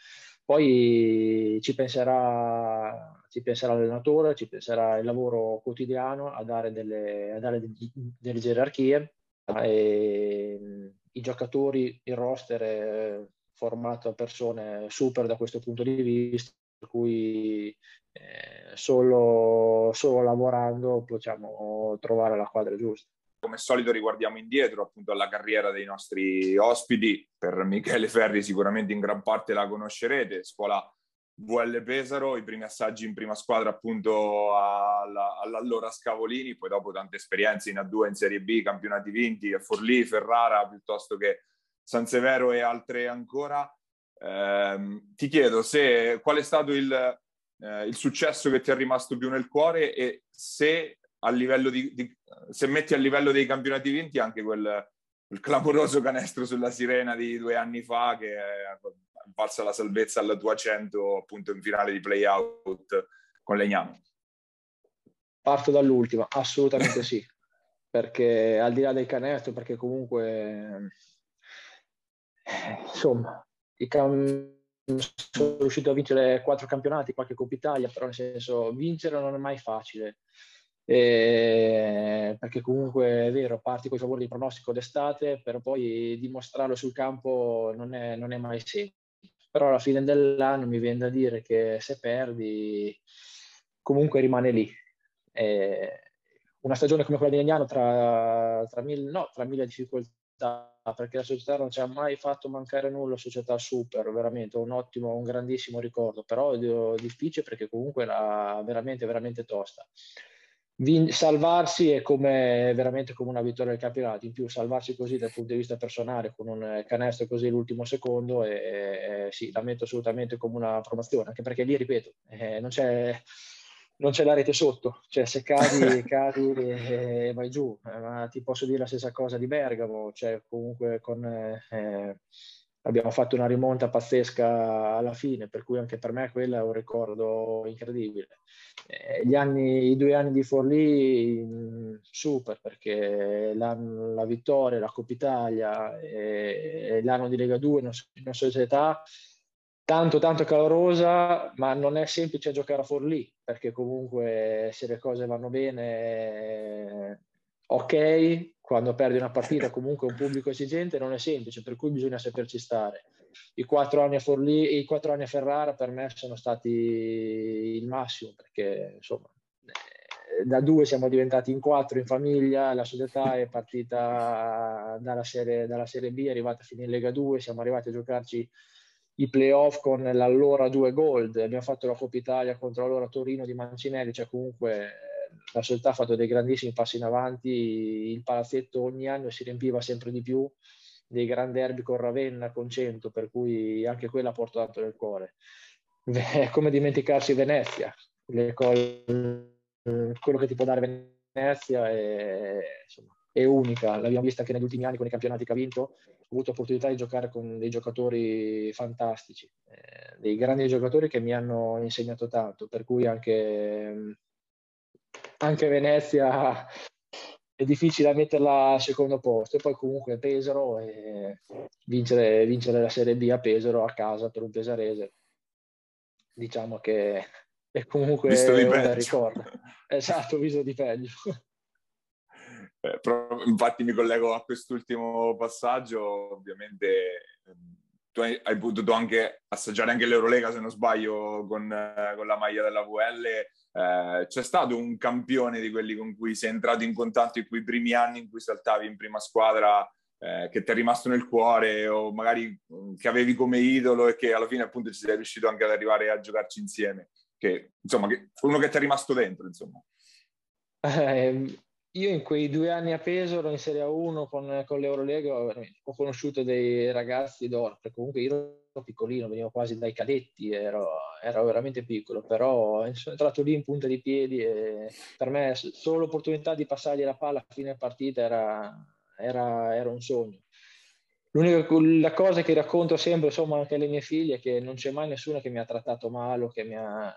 Poi ci penserà, ci penserà l'allenatore, ci penserà il lavoro quotidiano a dare delle, a dare delle gerarchie e i giocatori, il roster è formato a persone super da questo punto di vista per cui eh, solo, solo lavorando possiamo trovare la quadra giusta come solito riguardiamo indietro appunto alla carriera dei nostri ospiti. Per Michele Ferri sicuramente in gran parte la conoscerete, scuola VL Pesaro, i primi assaggi in prima squadra appunto alla, all'allora Scavolini, poi dopo tante esperienze in A2, in Serie B, campionati vinti a Forlì, Ferrara, piuttosto che San Severo e altre ancora. Eh, ti chiedo se, qual è stato il, eh, il, successo che ti è rimasto più nel cuore e se, a di, di, se metti a livello dei campionati vinti anche quel, quel clamoroso canestro sulla sirena di due anni fa che è valsa la salvezza alla tua 100 appunto in finale di playout con Legnano. Parto dall'ultima, assolutamente sì, perché al di là del canestro, perché comunque eh, insomma cam- sono riuscito a vincere quattro campionati, qualche Coppa Italia, però nel senso vincere non è mai facile. Eh, perché comunque è vero, parti con i favori di pronostico d'estate, però poi dimostrarlo sul campo non è, non è mai semplice. Però alla fine dell'anno mi viene da dire che se perdi comunque rimane lì. Eh, una stagione come quella di Legnano tra, tra, mille, no, tra mille difficoltà perché la società non ci ha mai fatto mancare nulla, società super, veramente un ottimo, un grandissimo ricordo, però è difficile perché comunque era veramente, veramente tosta. Vin- salvarsi è come, veramente come una vittoria del campionato, in più salvarsi così dal punto di vista personale con un canestro così l'ultimo secondo, e, e, sì, la metto assolutamente come una promozione, anche perché lì, ripeto, eh, non c'è non c'è la rete sotto, cioè se cadi, cadi e, vai giù, eh, ma ti posso dire la stessa cosa di Bergamo, cioè comunque con, eh, abbiamo fatto una rimonta pazzesca alla fine, per cui anche per me quello è un ricordo incredibile. Eh, gli anni, I due anni di Forlì, super, perché la, la vittoria, la Coppa Italia e, e l'anno di Lega 2 in una società tanto tanto calorosa, ma non è semplice giocare a Forlì, perché comunque se le cose vanno bene, ok, quando perdi una partita comunque un pubblico esigente non è semplice, per cui bisogna saperci stare. I quattro anni a Forlì i quattro anni a Ferrara per me sono stati il massimo, perché insomma eh, da due siamo diventati in quattro in famiglia, la società è partita dalla serie, dalla serie B, è arrivata fino in Lega 2, siamo arrivati a giocarci i playoff con l'allora due gold, abbiamo fatto la Coppa Italia contro l'allora Torino di Mancinelli, cioè comunque eh, la società ha fatto dei grandissimi passi in avanti, il palazzetto ogni anno si riempiva sempre di più, dei grandi derby con Ravenna, con Cento, per cui anche quella ha portato nel cuore. È come dimenticarsi Venezia, cose, quello che ti può dare Venezia è, insomma, è unica, l'abbiamo vista anche negli ultimi anni con i campionati che ha vinto, ho avuto opportunità di giocare con dei giocatori fantastici, eh, dei grandi giocatori che mi hanno insegnato tanto, per cui anche, anche Venezia è difficile metterla al secondo posto. E poi comunque Pesaro e vincere, vincere la Serie B a Pesaro a casa per un pesarese diciamo che è comunque visto di un ricordo. Esatto, visto di peggio eh, infatti mi collego a quest'ultimo passaggio, ovviamente ehm, tu hai, hai, potuto anche assaggiare anche l'Eurolega se non sbaglio con, eh, con la maglia della VL, eh, c'è stato un campione di quelli con cui sei entrato in contatto in quei primi anni in cui saltavi in prima squadra eh, che ti è rimasto nel cuore o magari mm, che avevi come idolo e che alla fine appunto ci sei riuscito anche ad arrivare a giocarci insieme, che insomma che, uno che ti è rimasto dentro insomma. Eh, io in quei due anni a Pesaro in Serie 1 con, con l'Eurolega ho conosciuto dei ragazzi d'oro, comunque io ero piccolino, venivo quasi dai cadetti, ero, ero veramente piccolo, però sono entrato lì in punta di piedi e per me solo l'opportunità di passargli la palla a fine partita era, era, era un sogno. L'unica la cosa che racconto sempre, insomma, anche alle mie figlie, è che non c'è mai nessuno che mi ha trattato male, che mi ha,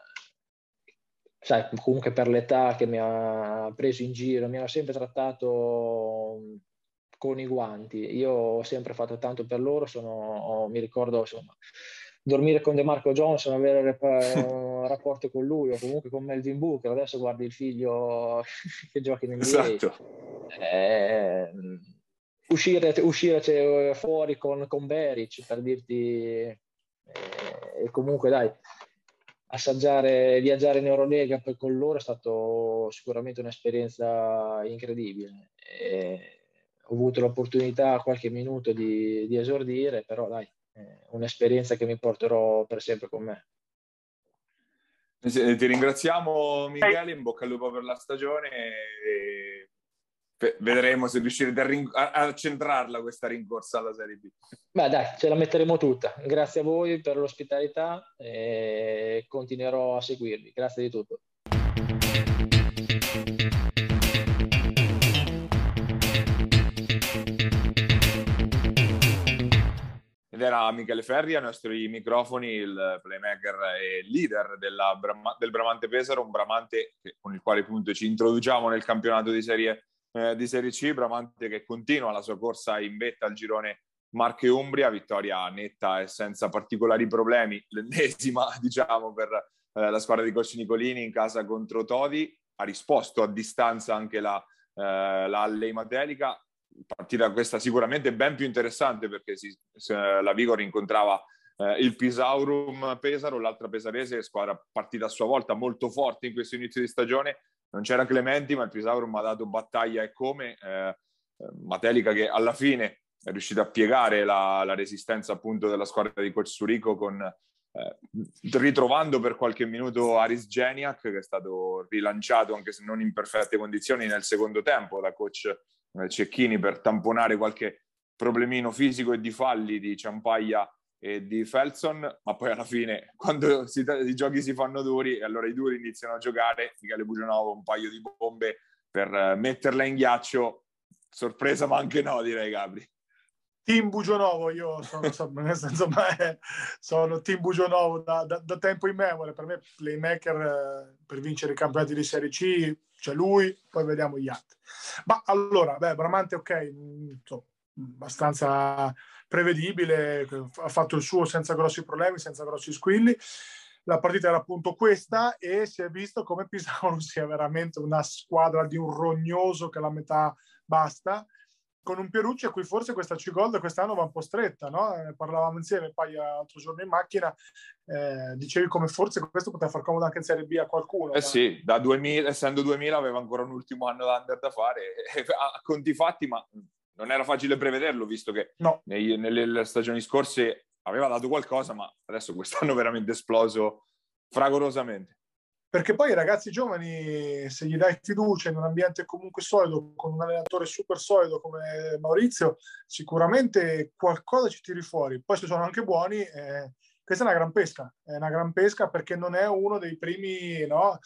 sai, comunque per l'età, che mi ha preso in giro, mi hanno sempre trattato con i guanti. Io ho sempre fatto tanto per loro, sono, mi ricordo, insomma, dormire con De Marco Johnson, avere un rapporto con lui o comunque con Melvin Booker, adesso guardi il figlio che gioca in NBA. Esatto. Eh, uscire, uscire fuori con, con Beric per dirti eh, comunque dai assaggiare viaggiare in Eurolega con loro è stato sicuramente un'esperienza incredibile. E ho avuto l'opportunità qualche minuto di, di esordire però dai un'esperienza che mi porterò per sempre con me. Ti ringraziamo Michele, in bocca al lupo per la stagione e vedremo se riuscirete a, rin- a, centrarla questa rincorsa alla Serie B. Beh dai, ce la metteremo tutta. Grazie a voi per l'ospitalità e continuerò a seguirvi. Grazie di tutto. Ed era Michele Ferri ai nostri microfoni, il playmaker e leader della, del Bramante Pesaro, un Bramante con il quale appunto ci introduciamo nel campionato di Serie eh, di Serie C, Bramante che continua la sua corsa in vetta al girone Marche Umbria, vittoria netta e senza particolari problemi, l'ennesima diciamo per eh, la squadra di Coach Nicolini in casa contro Todi, ha risposto a distanza anche la, eh, la Matelica, partita questa sicuramente ben più interessante perché si, la Vigor incontrava eh, il Pisaurum Pesaro, l'altra pesarese, squadra partita a sua volta molto forte in questo inizio di stagione, non c'era Clementi, ma il Pisauro mi ha dato battaglia e come. Eh, eh, Matelica che alla fine è riuscita a piegare la, la resistenza appunto della squadra di Coach Surico con eh, ritrovando per qualche minuto Aris Geniak che è stato rilanciato anche se non in perfette condizioni nel secondo tempo da coach eh, Cecchini per tamponare qualche problemino fisico e di falli di Ciampaglia e di Felson, ma poi alla fine quando si, i giochi si fanno duri e allora i duri iniziano a giocare, Michele Bugionovo un paio di bombe per uh, metterla in ghiaccio, sorpresa ma anche no direi Gabri. Team Bugionovo, io sono, nel senso, sono Team Bugionovo da, da, da, tempo in memoria, per me playmaker eh, per vincere i campionati di Serie C, c'è lui, poi vediamo gli altri. Ma allora, beh, Bramante ok, so, abbastanza prevedibile, ha fatto il suo senza grossi problemi, senza grossi squilli. La partita era appunto questa e si è visto come Pisano sia veramente una squadra di un rognoso che la metà basta, con un Pierucci a cui forse questa C-Gold quest'anno va un po' stretta, no? Eh, parlavamo insieme poi l'altro giorno in macchina, eh, dicevi come forse questo poteva far comodo anche in Serie B a qualcuno. Eh ma... sì, da 2000, essendo 2000 aveva ancora un ultimo anno da da fare, a conti fatti, ma non era facile prevederlo, visto che no. nei, nelle stagioni scorse aveva dato qualcosa, ma adesso quest'anno veramente esploso fragorosamente. Perché poi i ragazzi giovani, se gli dai fiducia in un ambiente comunque solido, con un allenatore super solido come Maurizio, sicuramente qualcosa ci tiri fuori. Poi se sono anche buoni, eh, questa è una gran pesca, è una gran pesca perché non è uno dei primi, no?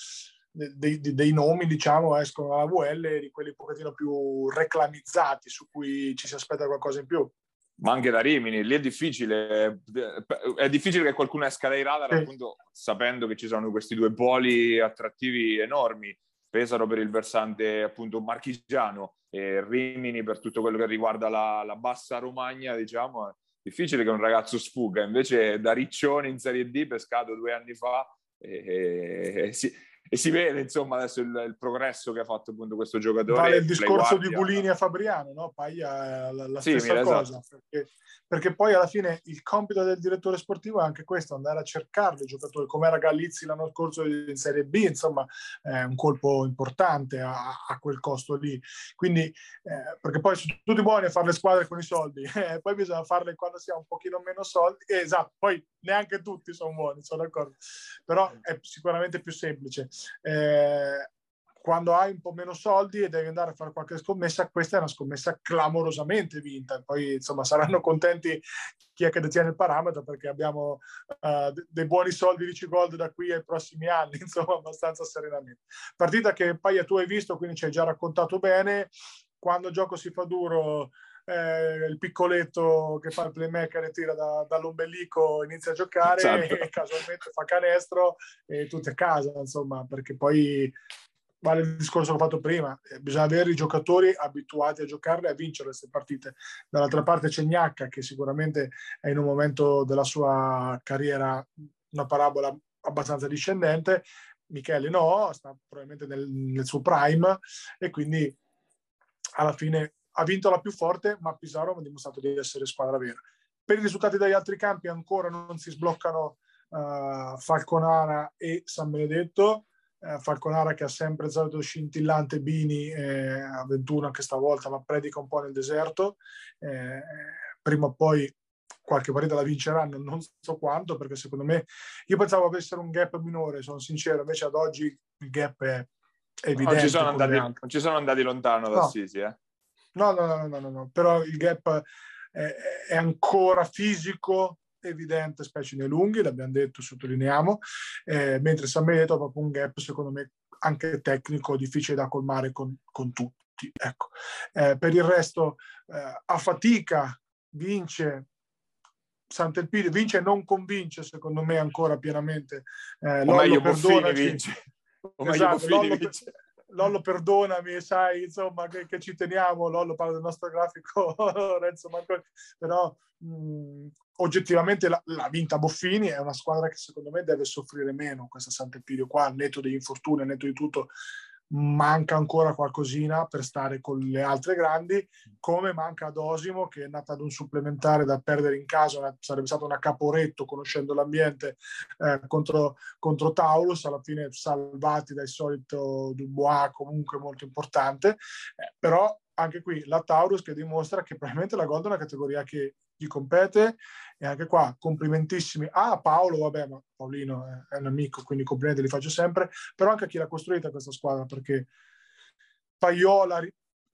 Dei, dei, nomi, diciamo, escono dalla VL, di quelli un pochettino più reclamizzati, su cui ci si aspetta qualcosa in più. Ma anche da Rimini, lì è difficile, è difficile che qualcuno esca dai radar, sì. appunto, sapendo che ci sono questi due poli attrattivi enormi, Pesaro per il versante appunto marchigiano e Rimini per tutto quello che riguarda la, la bassa Romagna, diciamo, è difficile che un ragazzo sfuga, invece da Riccione in Serie D, pescato due anni fa, e, e, si, e si vede insomma adesso il, il, progresso che ha fatto appunto questo giocatore. Vale il discorso di Bulini a Fabriano, no? Paglia la, la sì, stessa cosa, esatto. perché, perché, poi alla fine il compito del direttore sportivo è anche questo, andare a cercare i giocatori, come era Galizzi l'anno scorso in Serie B, insomma è un colpo importante a, a quel costo lì. Quindi, eh, perché poi sono tutti buoni a fare le squadre con i soldi, eh, poi bisogna farle quando si ha un pochino meno soldi, eh, esatto, poi neanche tutti sono buoni, sono d'accordo, però è sicuramente più semplice. Eh, quando hai un po' meno soldi e devi andare a fare qualche scommessa, questa è una scommessa clamorosamente vinta. Poi, insomma, saranno contenti chi è che detiene il parametro perché abbiamo uh, dei buoni soldi di C-Gold da qui ai prossimi anni, insomma, abbastanza serenamente. Partita che Paia tu hai visto, quindi ci hai già raccontato bene. Quando il gioco si fa duro, eh, il piccoletto che fa il playmaker e tira da, dall'ombelico inizia a giocare esatto. e casualmente fa canestro e tutti a casa, insomma, perché poi vale il discorso che ho fatto prima, eh, bisogna avere i giocatori abituati a giocarle e a vincere queste partite. Dall'altra parte c'è Gnacca che sicuramente è in un momento della sua carriera una parabola abbastanza discendente, Michele no, sta probabilmente nel, nel suo prime e quindi alla fine ha vinto la più forte, ma Pisaro ha dimostrato di essere squadra vera. Per i risultati dagli altri campi ancora non si sbloccano uh, Falconara e San Benedetto. Uh, Falconara che ha sempre solito scintillante Bini eh, a 21 anche stavolta, ma predica un po' nel deserto. Eh, prima o poi qualche partita la vinceranno, non so quanto, perché secondo me io pensavo avessero un gap minore, sono sincero, invece ad oggi il gap è evidente. Non ci sono andati, ci sono andati lontano da no. Sisi, eh? No, no, no, no, no, no. però il gap è, è ancora fisico, evidente, specie nei lunghi, l'abbiamo detto, sottolineiamo, eh, mentre San Benedetto ha proprio un gap, secondo me, anche tecnico, difficile da colmare con, con tutti. Ecco. Eh, per il resto, eh, a fatica vince Sant'Elpidio, vince e non convince, secondo me, ancora pienamente. Eh, o meglio, Boffini vince. O meglio, esatto, Boffini vince. Lollo perdonami, sai, insomma, che, che, ci teniamo, Lollo parla del nostro grafico, Renzo Marconi, però mh, oggettivamente la, la, vinta Boffini è una squadra che secondo me deve soffrire meno, questa Sant'Epidio qua, netto degli infortuni, netto di tutto, manca ancora qualcosina per stare con le altre grandi, come manca ad Osimo che è nata ad un supplementare da perdere in casa, sarebbe stato una caporetto conoscendo l'ambiente eh, contro, contro Taurus, alla fine salvati dal solito Dubois comunque molto importante, eh, però anche qui la Taurus che dimostra che probabilmente la Gold è una categoria che gli compete e anche qua complimentissimi. A Paolo, vabbè, ma Paolino è un amico, quindi complimenti li faccio sempre, però anche a chi l'ha costruita questa squadra, perché Paiola,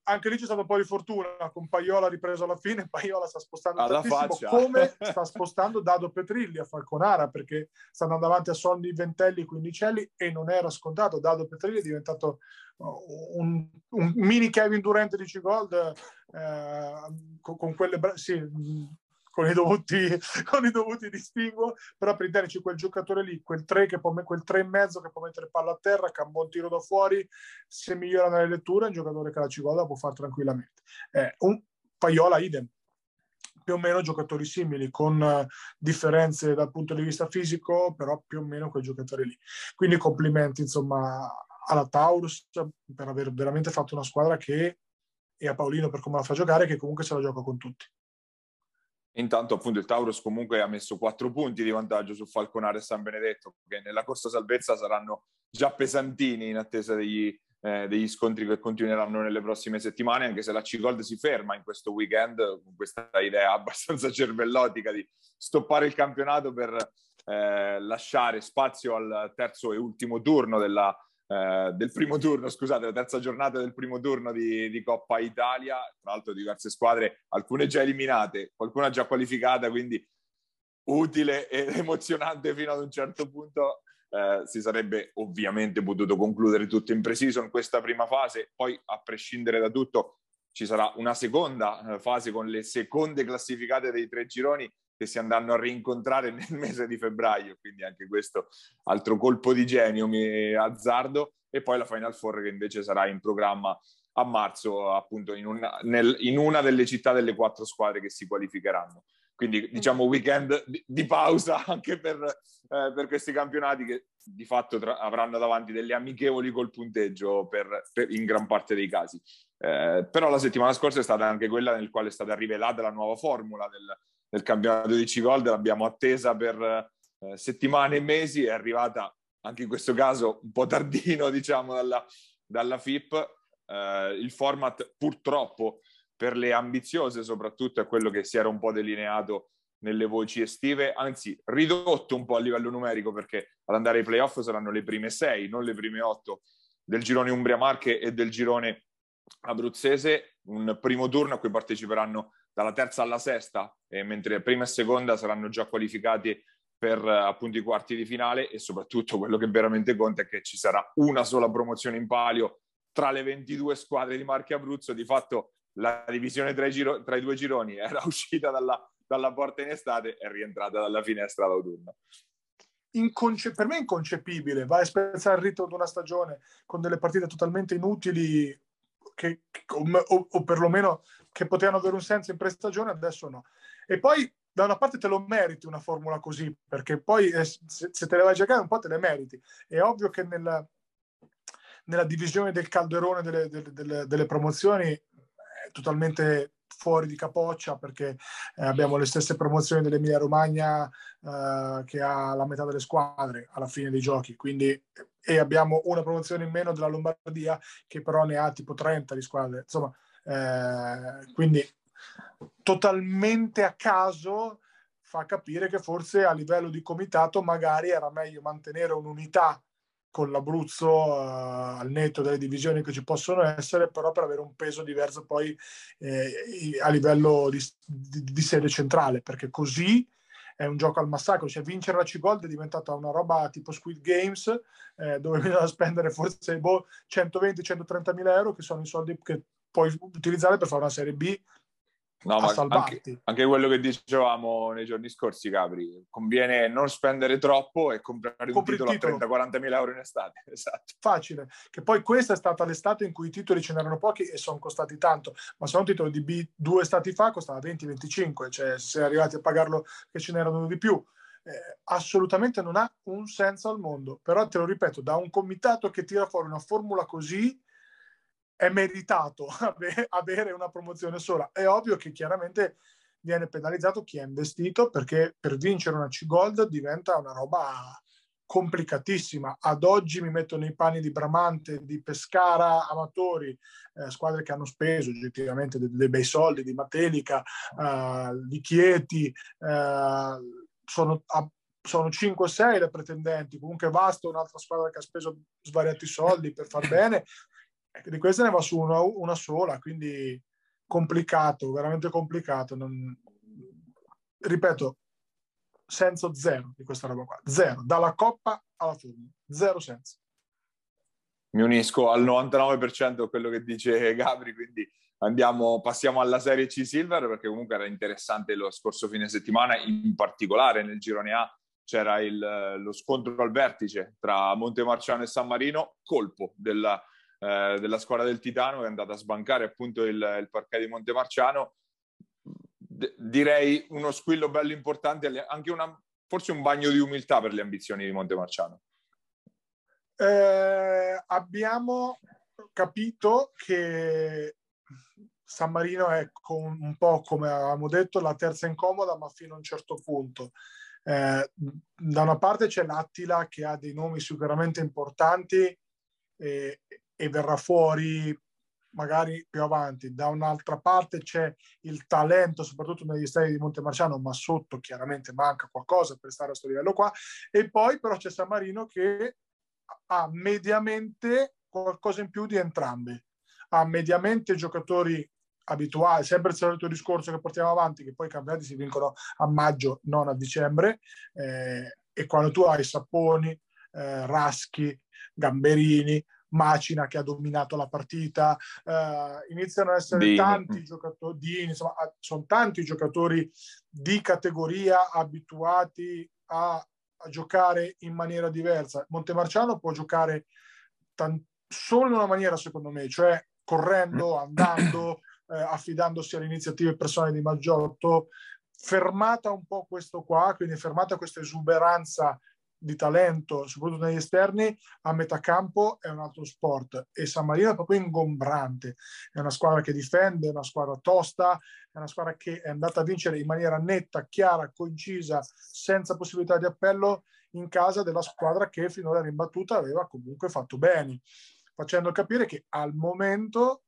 anche lì c'è stato un po' di fortuna, con Paiola ripreso alla fine, Paiola sta spostando alla faccia. come sta spostando Dado Petrilli a Falconara, perché sta andando avanti a Sonny Ventelli, Quindicelli, e non era scontato, Dado Petrilli è diventato uh, un, un mini Kevin Durante di C-Gold eh, con, con, quelle... Sì, con i dovuti, con i dovuti distinguo, però per intenderci quel giocatore lì, quel 3 che può, quel 3 e mezzo che può mettere palla a terra, che ha un buon tiro da fuori, se migliora nelle letture un giocatore che la Cigola può fare tranquillamente. Eh, un Paiola idem, più o meno giocatori simili, con uh, differenze dal punto di vista fisico, però più o meno quei giocatori lì. Quindi complimenti insomma alla Taurus per aver veramente fatto una squadra che e a Paolino per come la fa giocare, che comunque se la gioca con tutti. Intanto appunto il Taurus comunque ha messo quattro punti di vantaggio su Falconare e San Benedetto, che nella corsa salvezza saranno già pesantini in attesa degli, eh, degli scontri che continueranno nelle prossime settimane, anche se la C-Gold si ferma in questo weekend con questa idea abbastanza cervellotica di stoppare il campionato per eh, lasciare spazio al terzo e ultimo turno della, eh, del primo turno, scusate, la terza giornata del primo turno di, di, Coppa Italia, tra l'altro diverse squadre, alcune già eliminate, qualcuna già qualificata, quindi utile ed emozionante fino ad un certo punto. Eh, si sarebbe ovviamente potuto concludere tutto in precision questa prima fase, poi a prescindere da tutto ci sarà una seconda eh, fase con le seconde classificate dei tre gironi che si andranno a rincontrare nel mese di febbraio, quindi anche questo altro colpo di genio mi azzardo, e poi la Final Four che invece sarà in programma a marzo appunto in una, nel, in una delle città delle quattro squadre che si qualificheranno. quindi diciamo weekend di, di pausa anche per, eh, per, questi campionati che di fatto tra, avranno davanti delle amichevoli col punteggio per, per, in gran parte dei casi. Eh, però la settimana scorsa è stata anche quella nel quale è stata rivelata la nuova formula del, del campionato di C-Gold, l'abbiamo attesa per eh, settimane e mesi, è arrivata anche in questo caso un po' tardino diciamo dalla, dalla FIP. Eh, il format purtroppo per le ambiziose soprattutto è quello che si era un po' delineato nelle voci estive, anzi ridotto un po' a livello numerico perché ad andare ai playoff saranno le prime sei, non le prime otto del girone Umbria Marche e del girone abruzzese, un primo turno a cui parteciperanno dalla terza alla sesta, mentre prima e seconda saranno già qualificati per appunto i quarti di finale e soprattutto quello che veramente conta è che ci sarà una sola promozione in palio tra le 22 squadre di Marche Abruzzo, di fatto la divisione tra i, giro, tra i due gironi era uscita dalla, dalla, porta in estate e rientrata dalla finestra d'autunno. Inconce- per me è inconcepibile, vai a spezzare il ritmo di una stagione con delle partite totalmente inutili che, o, o perlomeno che potevano avere un senso in prestagione, adesso no. E poi da una parte te lo meriti una formula così, perché poi eh, se, se, te le vai a giocare un po' te le meriti. È ovvio che nella, nella divisione del calderone delle, delle, delle, delle promozioni totalmente fuori di capoccia perché eh, abbiamo le stesse promozioni dell'Emilia Romagna eh, che ha la metà delle squadre alla fine dei giochi quindi e abbiamo una promozione in meno della Lombardia che però ne ha tipo 30 di squadre insomma eh, quindi totalmente a caso fa capire che forse a livello di comitato magari era meglio mantenere un'unità con l'Abruzzo uh, al netto delle divisioni che ci possono essere, però per avere un peso diverso poi eh, a livello di, di, di, sede centrale, perché così è un gioco al massacro, cioè vincere la C-Gold è diventata una roba tipo Squid Games, eh, dove bisogna spendere forse boh, 120-130 mila euro, che sono i soldi che puoi utilizzare per fare una Serie B No, ma anche, anche, quello che dicevamo nei giorni scorsi, Capri, conviene non spendere troppo e comprare Compri un titolo, titolo. a 30-40 mila euro in estate. Esatto. Facile, che poi questa è stata l'estate in cui i titoli ce n'erano pochi e sono costati tanto, ma se un titolo di B due stati fa costava 20-25, cioè se è arrivati a pagarlo che ce n'erano di più. Eh, assolutamente non ha un senso al mondo, però te lo ripeto, da un comitato che tira fuori una formula così è meritato avere una promozione sola. È ovvio che chiaramente viene penalizzato chi ha investito perché per vincere una C-Gold diventa una roba complicatissima. Ad oggi mi metto nei panni di Bramante, di Pescara, Amatori, eh, squadre che hanno speso oggettivamente dei, dei bei soldi, di Matelica, eh, di Chieti, eh, sono, a, sono 5-6 le pretendenti, comunque Vasto, un'altra squadra che ha speso svariati soldi per far bene, di queste ne va su una, una sola, quindi complicato, veramente complicato. Non... Ripeto, senso zero di questa roba qua, zero, dalla coppa alla formula, zero senso. Mi unisco al 99% a quello che dice Gabri, quindi andiamo, passiamo alla Serie C Silver perché comunque era interessante lo scorso fine settimana, in particolare nel girone A c'era il, lo scontro al vertice tra Montemarciano e San Marino, colpo della eh, della squadra del Titano che è andata a sbancare appunto il, il parquet di Montemarciano. D- direi uno squillo bello importante, anche una, forse un bagno di umiltà per le ambizioni di Montemarciano. Eh, abbiamo capito che San Marino è con, un po' come avevamo detto la terza incomoda, ma fino a un certo punto. Eh, da una parte c'è l'Attila che ha dei nomi sicuramente importanti e, e verrà fuori magari più avanti. Da un'altra parte c'è il talento, soprattutto negli stadi di Montemarciano, ma sotto chiaramente manca qualcosa per stare a questo livello qua. E poi però c'è San Marino che ha mediamente qualcosa in più di entrambe. Ha mediamente giocatori abituali, sempre il solito discorso che portiamo avanti, che poi i campionati si vincono a maggio, non a dicembre, eh, e quando tu hai Sapponi, eh, Raschi, Gamberini, Macina che ha dominato la partita, uh, iniziano ad essere Dini. tanti giocatori, Dini, insomma, sono tanti giocatori di categoria abituati a, a giocare in maniera diversa. Montemarciano può giocare tan- solo in una maniera, secondo me, cioè correndo, andando, eh, affidandosi alle iniziative personali di Maggiotto, fermata un po' questo qua, quindi fermata questa esuberanza di talento, soprattutto negli esterni, a metà campo è un altro sport e San Marino è proprio ingombrante. È una squadra che difende, è una squadra tosta, è una squadra che è andata a vincere in maniera netta, chiara, concisa, senza possibilità di appello in casa della squadra che finora rimbattuta aveva comunque fatto bene, facendo capire che al momento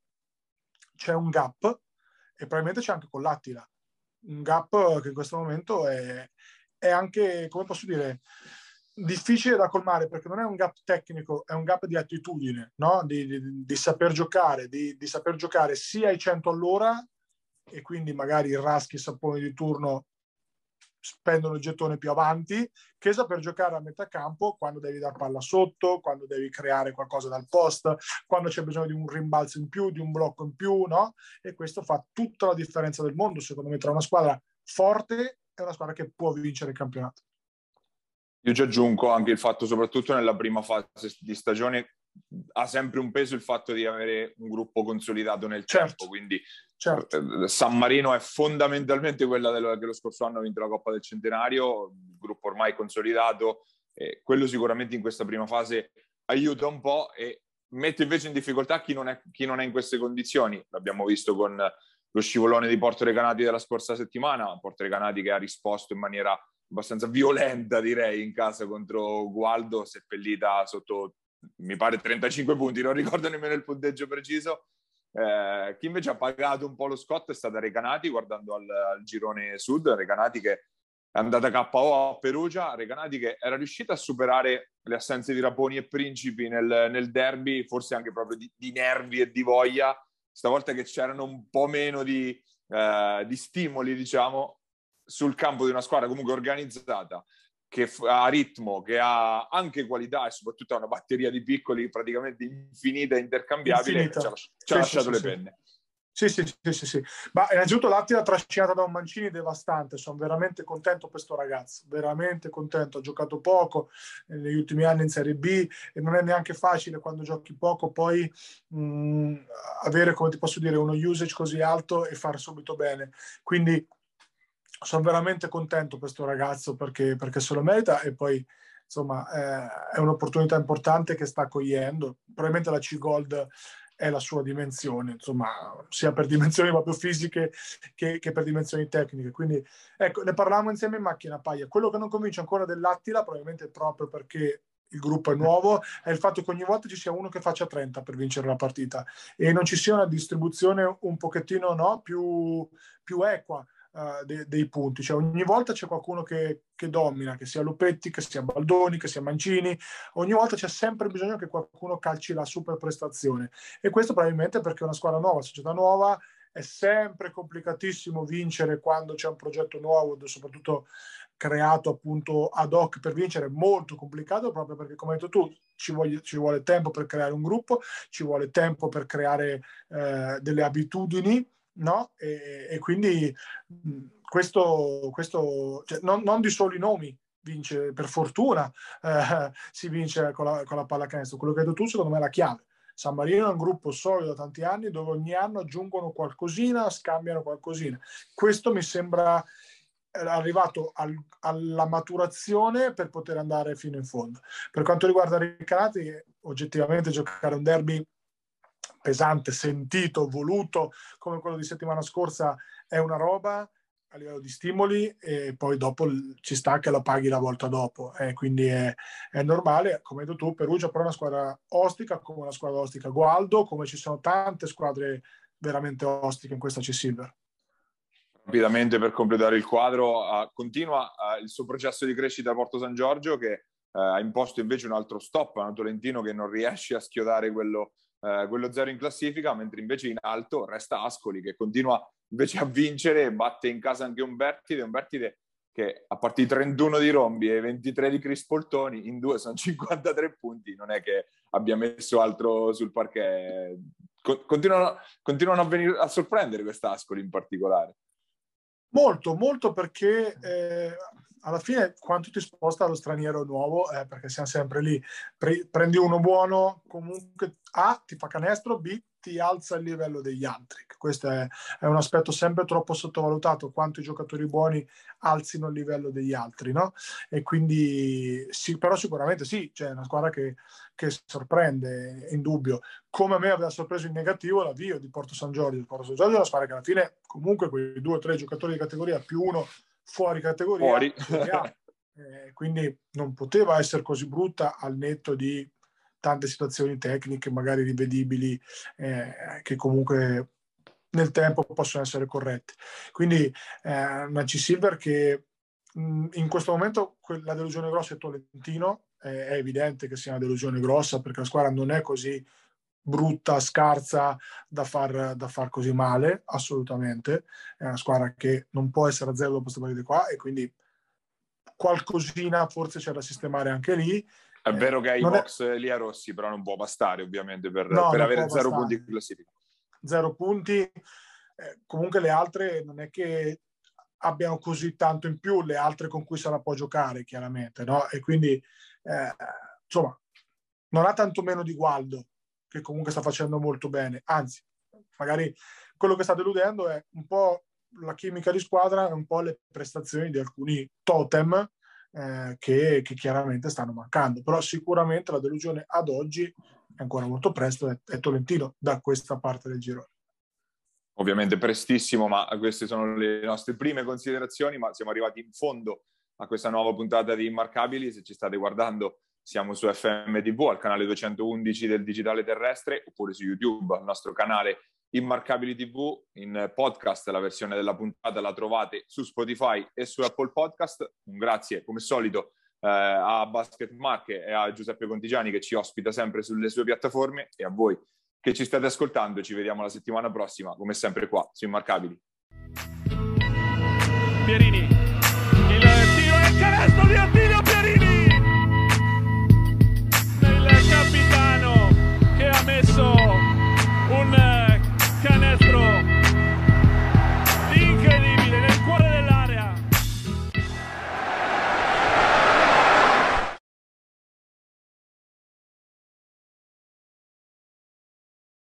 c'è un gap e probabilmente c'è anche con l'Attila. Un gap che in questo momento è, è anche, come posso dire, difficile da colmare perché non è un gap tecnico, è un gap di attitudine, no? di, di, di, saper giocare, di, di, saper giocare sia ai 100 all'ora e quindi magari il raschi saponi di turno spendono il gettone più avanti, che saper giocare a metà campo quando devi dar palla sotto, quando devi creare qualcosa dal post, quando c'è bisogno di un rimbalzo in più, di un blocco in più, no? E questo fa tutta la differenza del mondo, secondo me, tra una squadra forte e una squadra che può vincere il campionato. Io ci aggiungo anche il fatto, soprattutto nella prima fase di stagione, ha sempre un peso il fatto di avere un gruppo consolidato nel certo. tempo, quindi certo. Eh, San Marino è fondamentalmente quella dello, che lo scorso anno ha vinto la Coppa del Centenario, un gruppo ormai consolidato, eh, quello sicuramente in questa prima fase aiuta un po' e mette invece in difficoltà chi non è, chi non è in queste condizioni. L'abbiamo visto con lo scivolone di Porto Recanati della scorsa settimana, Porto Recanati che ha risposto in maniera abbastanza violenta, direi, in casa contro Gualdo, seppellita sotto, mi pare, 35 punti, non ricordo nemmeno il punteggio preciso. Eh, chi invece ha pagato un po' lo scotto è stata Recanati, guardando al, al girone sud, Recanati che è andata KO a Perugia, Recanati che era riuscita a superare le assenze di Raponi e Principi nel, nel derby, forse anche proprio di, di, nervi e di voglia, stavolta che c'erano un po' meno di, eh, di stimoli, diciamo, sul campo di una squadra comunque organizzata, che ha ritmo, che ha anche qualità e soprattutto ha una batteria di piccoli praticamente infinita e intercambiabile, infinita. ci ha, ci sì, ha lasciato sì, le penne. Sì, sì, sì, sì, sì. Ma innanzitutto l'Attila trascinata da un Mancini devastante, sono veramente contento per questo ragazzo, veramente contento, ha giocato poco negli ultimi anni in Serie B e non è neanche facile quando giochi poco poi mh, avere, come ti posso dire, uno usage così alto e far subito bene. Quindi sono veramente contento per questo ragazzo perché, perché se lo merita e poi insomma eh, è un'opportunità importante che sta cogliendo. Probabilmente la C-Gold è la sua dimensione, insomma, sia per dimensioni proprio fisiche che, che, per dimensioni tecniche. Quindi, ecco, ne parlavamo insieme in macchina Paglia. Quello che non convince ancora dell'Attila, probabilmente proprio perché il gruppo è nuovo, è il fatto che ogni volta ci sia uno che faccia 30 per vincere la partita e non ci sia una distribuzione un pochettino no, più, più equa uh, de- dei punti. Cioè, ogni volta c'è qualcuno che, che, domina, che sia Lupetti, che sia Baldoni, che sia Mancini. Ogni volta c'è sempre bisogno che qualcuno calci la super prestazione. E questo probabilmente perché è una squadra nuova, società nuova, è sempre complicatissimo vincere quando c'è un progetto nuovo, soprattutto creato appunto ad hoc per vincere, è molto complicato proprio perché come hai detto tu ci vuole, ci vuole tempo per creare un gruppo, ci vuole tempo per creare eh, delle abitudini no? E, e quindi questo, questo cioè, non, non, di solo i nomi vince, per fortuna eh, si vince con la, con la pallacanestro. Quello che hai detto tu secondo me è la chiave. San Marino è un gruppo solido da tanti anni dove ogni anno aggiungono qualcosina, scambiano qualcosina. Questo mi sembra arrivato al, alla maturazione per poter andare fino in fondo. Per quanto riguarda Riccarati, oggettivamente giocare un derby pesante, sentito, voluto, come quello di settimana scorsa, è una roba a livello di stimoli e poi dopo ci sta che la paghi la volta dopo. Eh, quindi è, è, normale, come hai detto tu, Perugia però è una squadra ostica, come una squadra ostica Gualdo, come ci sono tante squadre veramente ostiche in questa C-Silver. Rapidamente per completare il quadro, uh, continua uh, il suo processo di crescita a Porto San Giorgio che uh, ha imposto invece un altro stop a un Tolentino che non riesce a schiodare quello eh, quello zero in classifica, mentre invece in alto resta Ascoli che continua invece a vincere, batte in casa anche Umbertide, Umbertide che a partire 31 di Rombi e 23 di Crispoltoni, in due sono 53 punti, non è che abbia messo altro sul parquet. Continuano, continuano a, venire, a sorprendere quest'Ascoli in particolare. Molto, molto perché eh, alla fine quando ti sposta allo straniero nuovo, eh, perché siamo sempre lì, pre- prendi uno buono, comunque A ti fa canestro, B ti alza il livello degli altri. Questo è, è, un aspetto sempre troppo sottovalutato, quanto i giocatori buoni alzino il livello degli altri, no? E quindi, sì, però sicuramente sì, c'è una squadra che, che sorprende, in dubbio. Come a me aveva sorpreso in negativo l'avvio di Porto San Giorgio. Il Porto San Giorgio è una squadra che alla fine, comunque, quei due o tre giocatori di categoria più uno fuori categoria, fuori. eh, quindi non poteva essere così brutta al netto di tante situazioni tecniche magari rivedibili eh, che comunque nel tempo possono essere corrette. Quindi eh, una C-Silver che mh, in questo momento la delusione grossa è Tolentino, eh, è evidente che sia una delusione grossa perché la squadra non è così brutta, scarsa da far, da far così male, assolutamente. È una squadra che non può essere a zero dopo questa partita qua e quindi qualcosina forse c'è da sistemare anche lì è eh, vero che hai i box è... Lia Rossi, però non può bastare ovviamente per, no, per avere zero bastare. punti in classifica. Zero punti. Eh, comunque le altre non è che abbiano così tanto in più le altre con cui sarà può giocare, chiaramente, no? E quindi, eh, insomma, non ha tanto meno di Gualdo, che comunque sta facendo molto bene. Anzi, magari quello che sta deludendo è un po' la chimica di squadra e un po' le prestazioni di alcuni totem eh, che, che, chiaramente stanno mancando. Però sicuramente la delusione ad oggi è ancora molto presto, è, è Tolentino da questa parte del girone. Ovviamente prestissimo, ma queste sono le nostre prime considerazioni, ma siamo arrivati in fondo a questa nuova puntata di Immarcabili. Se ci state guardando, siamo su FMTV, al canale 211 del Digitale Terrestre, oppure su YouTube, al nostro canale Immarcabili TV in podcast. La versione della puntata la trovate su Spotify e su Apple Podcast. Un grazie, come solito, eh, a Basket Marche e a Giuseppe Contigiani che ci ospita sempre sulle sue piattaforme e a voi che ci state ascoltando. Ci vediamo la settimana prossima, come sempre qua su Immarcabili. Pierini, il tiro il canestro di Attila!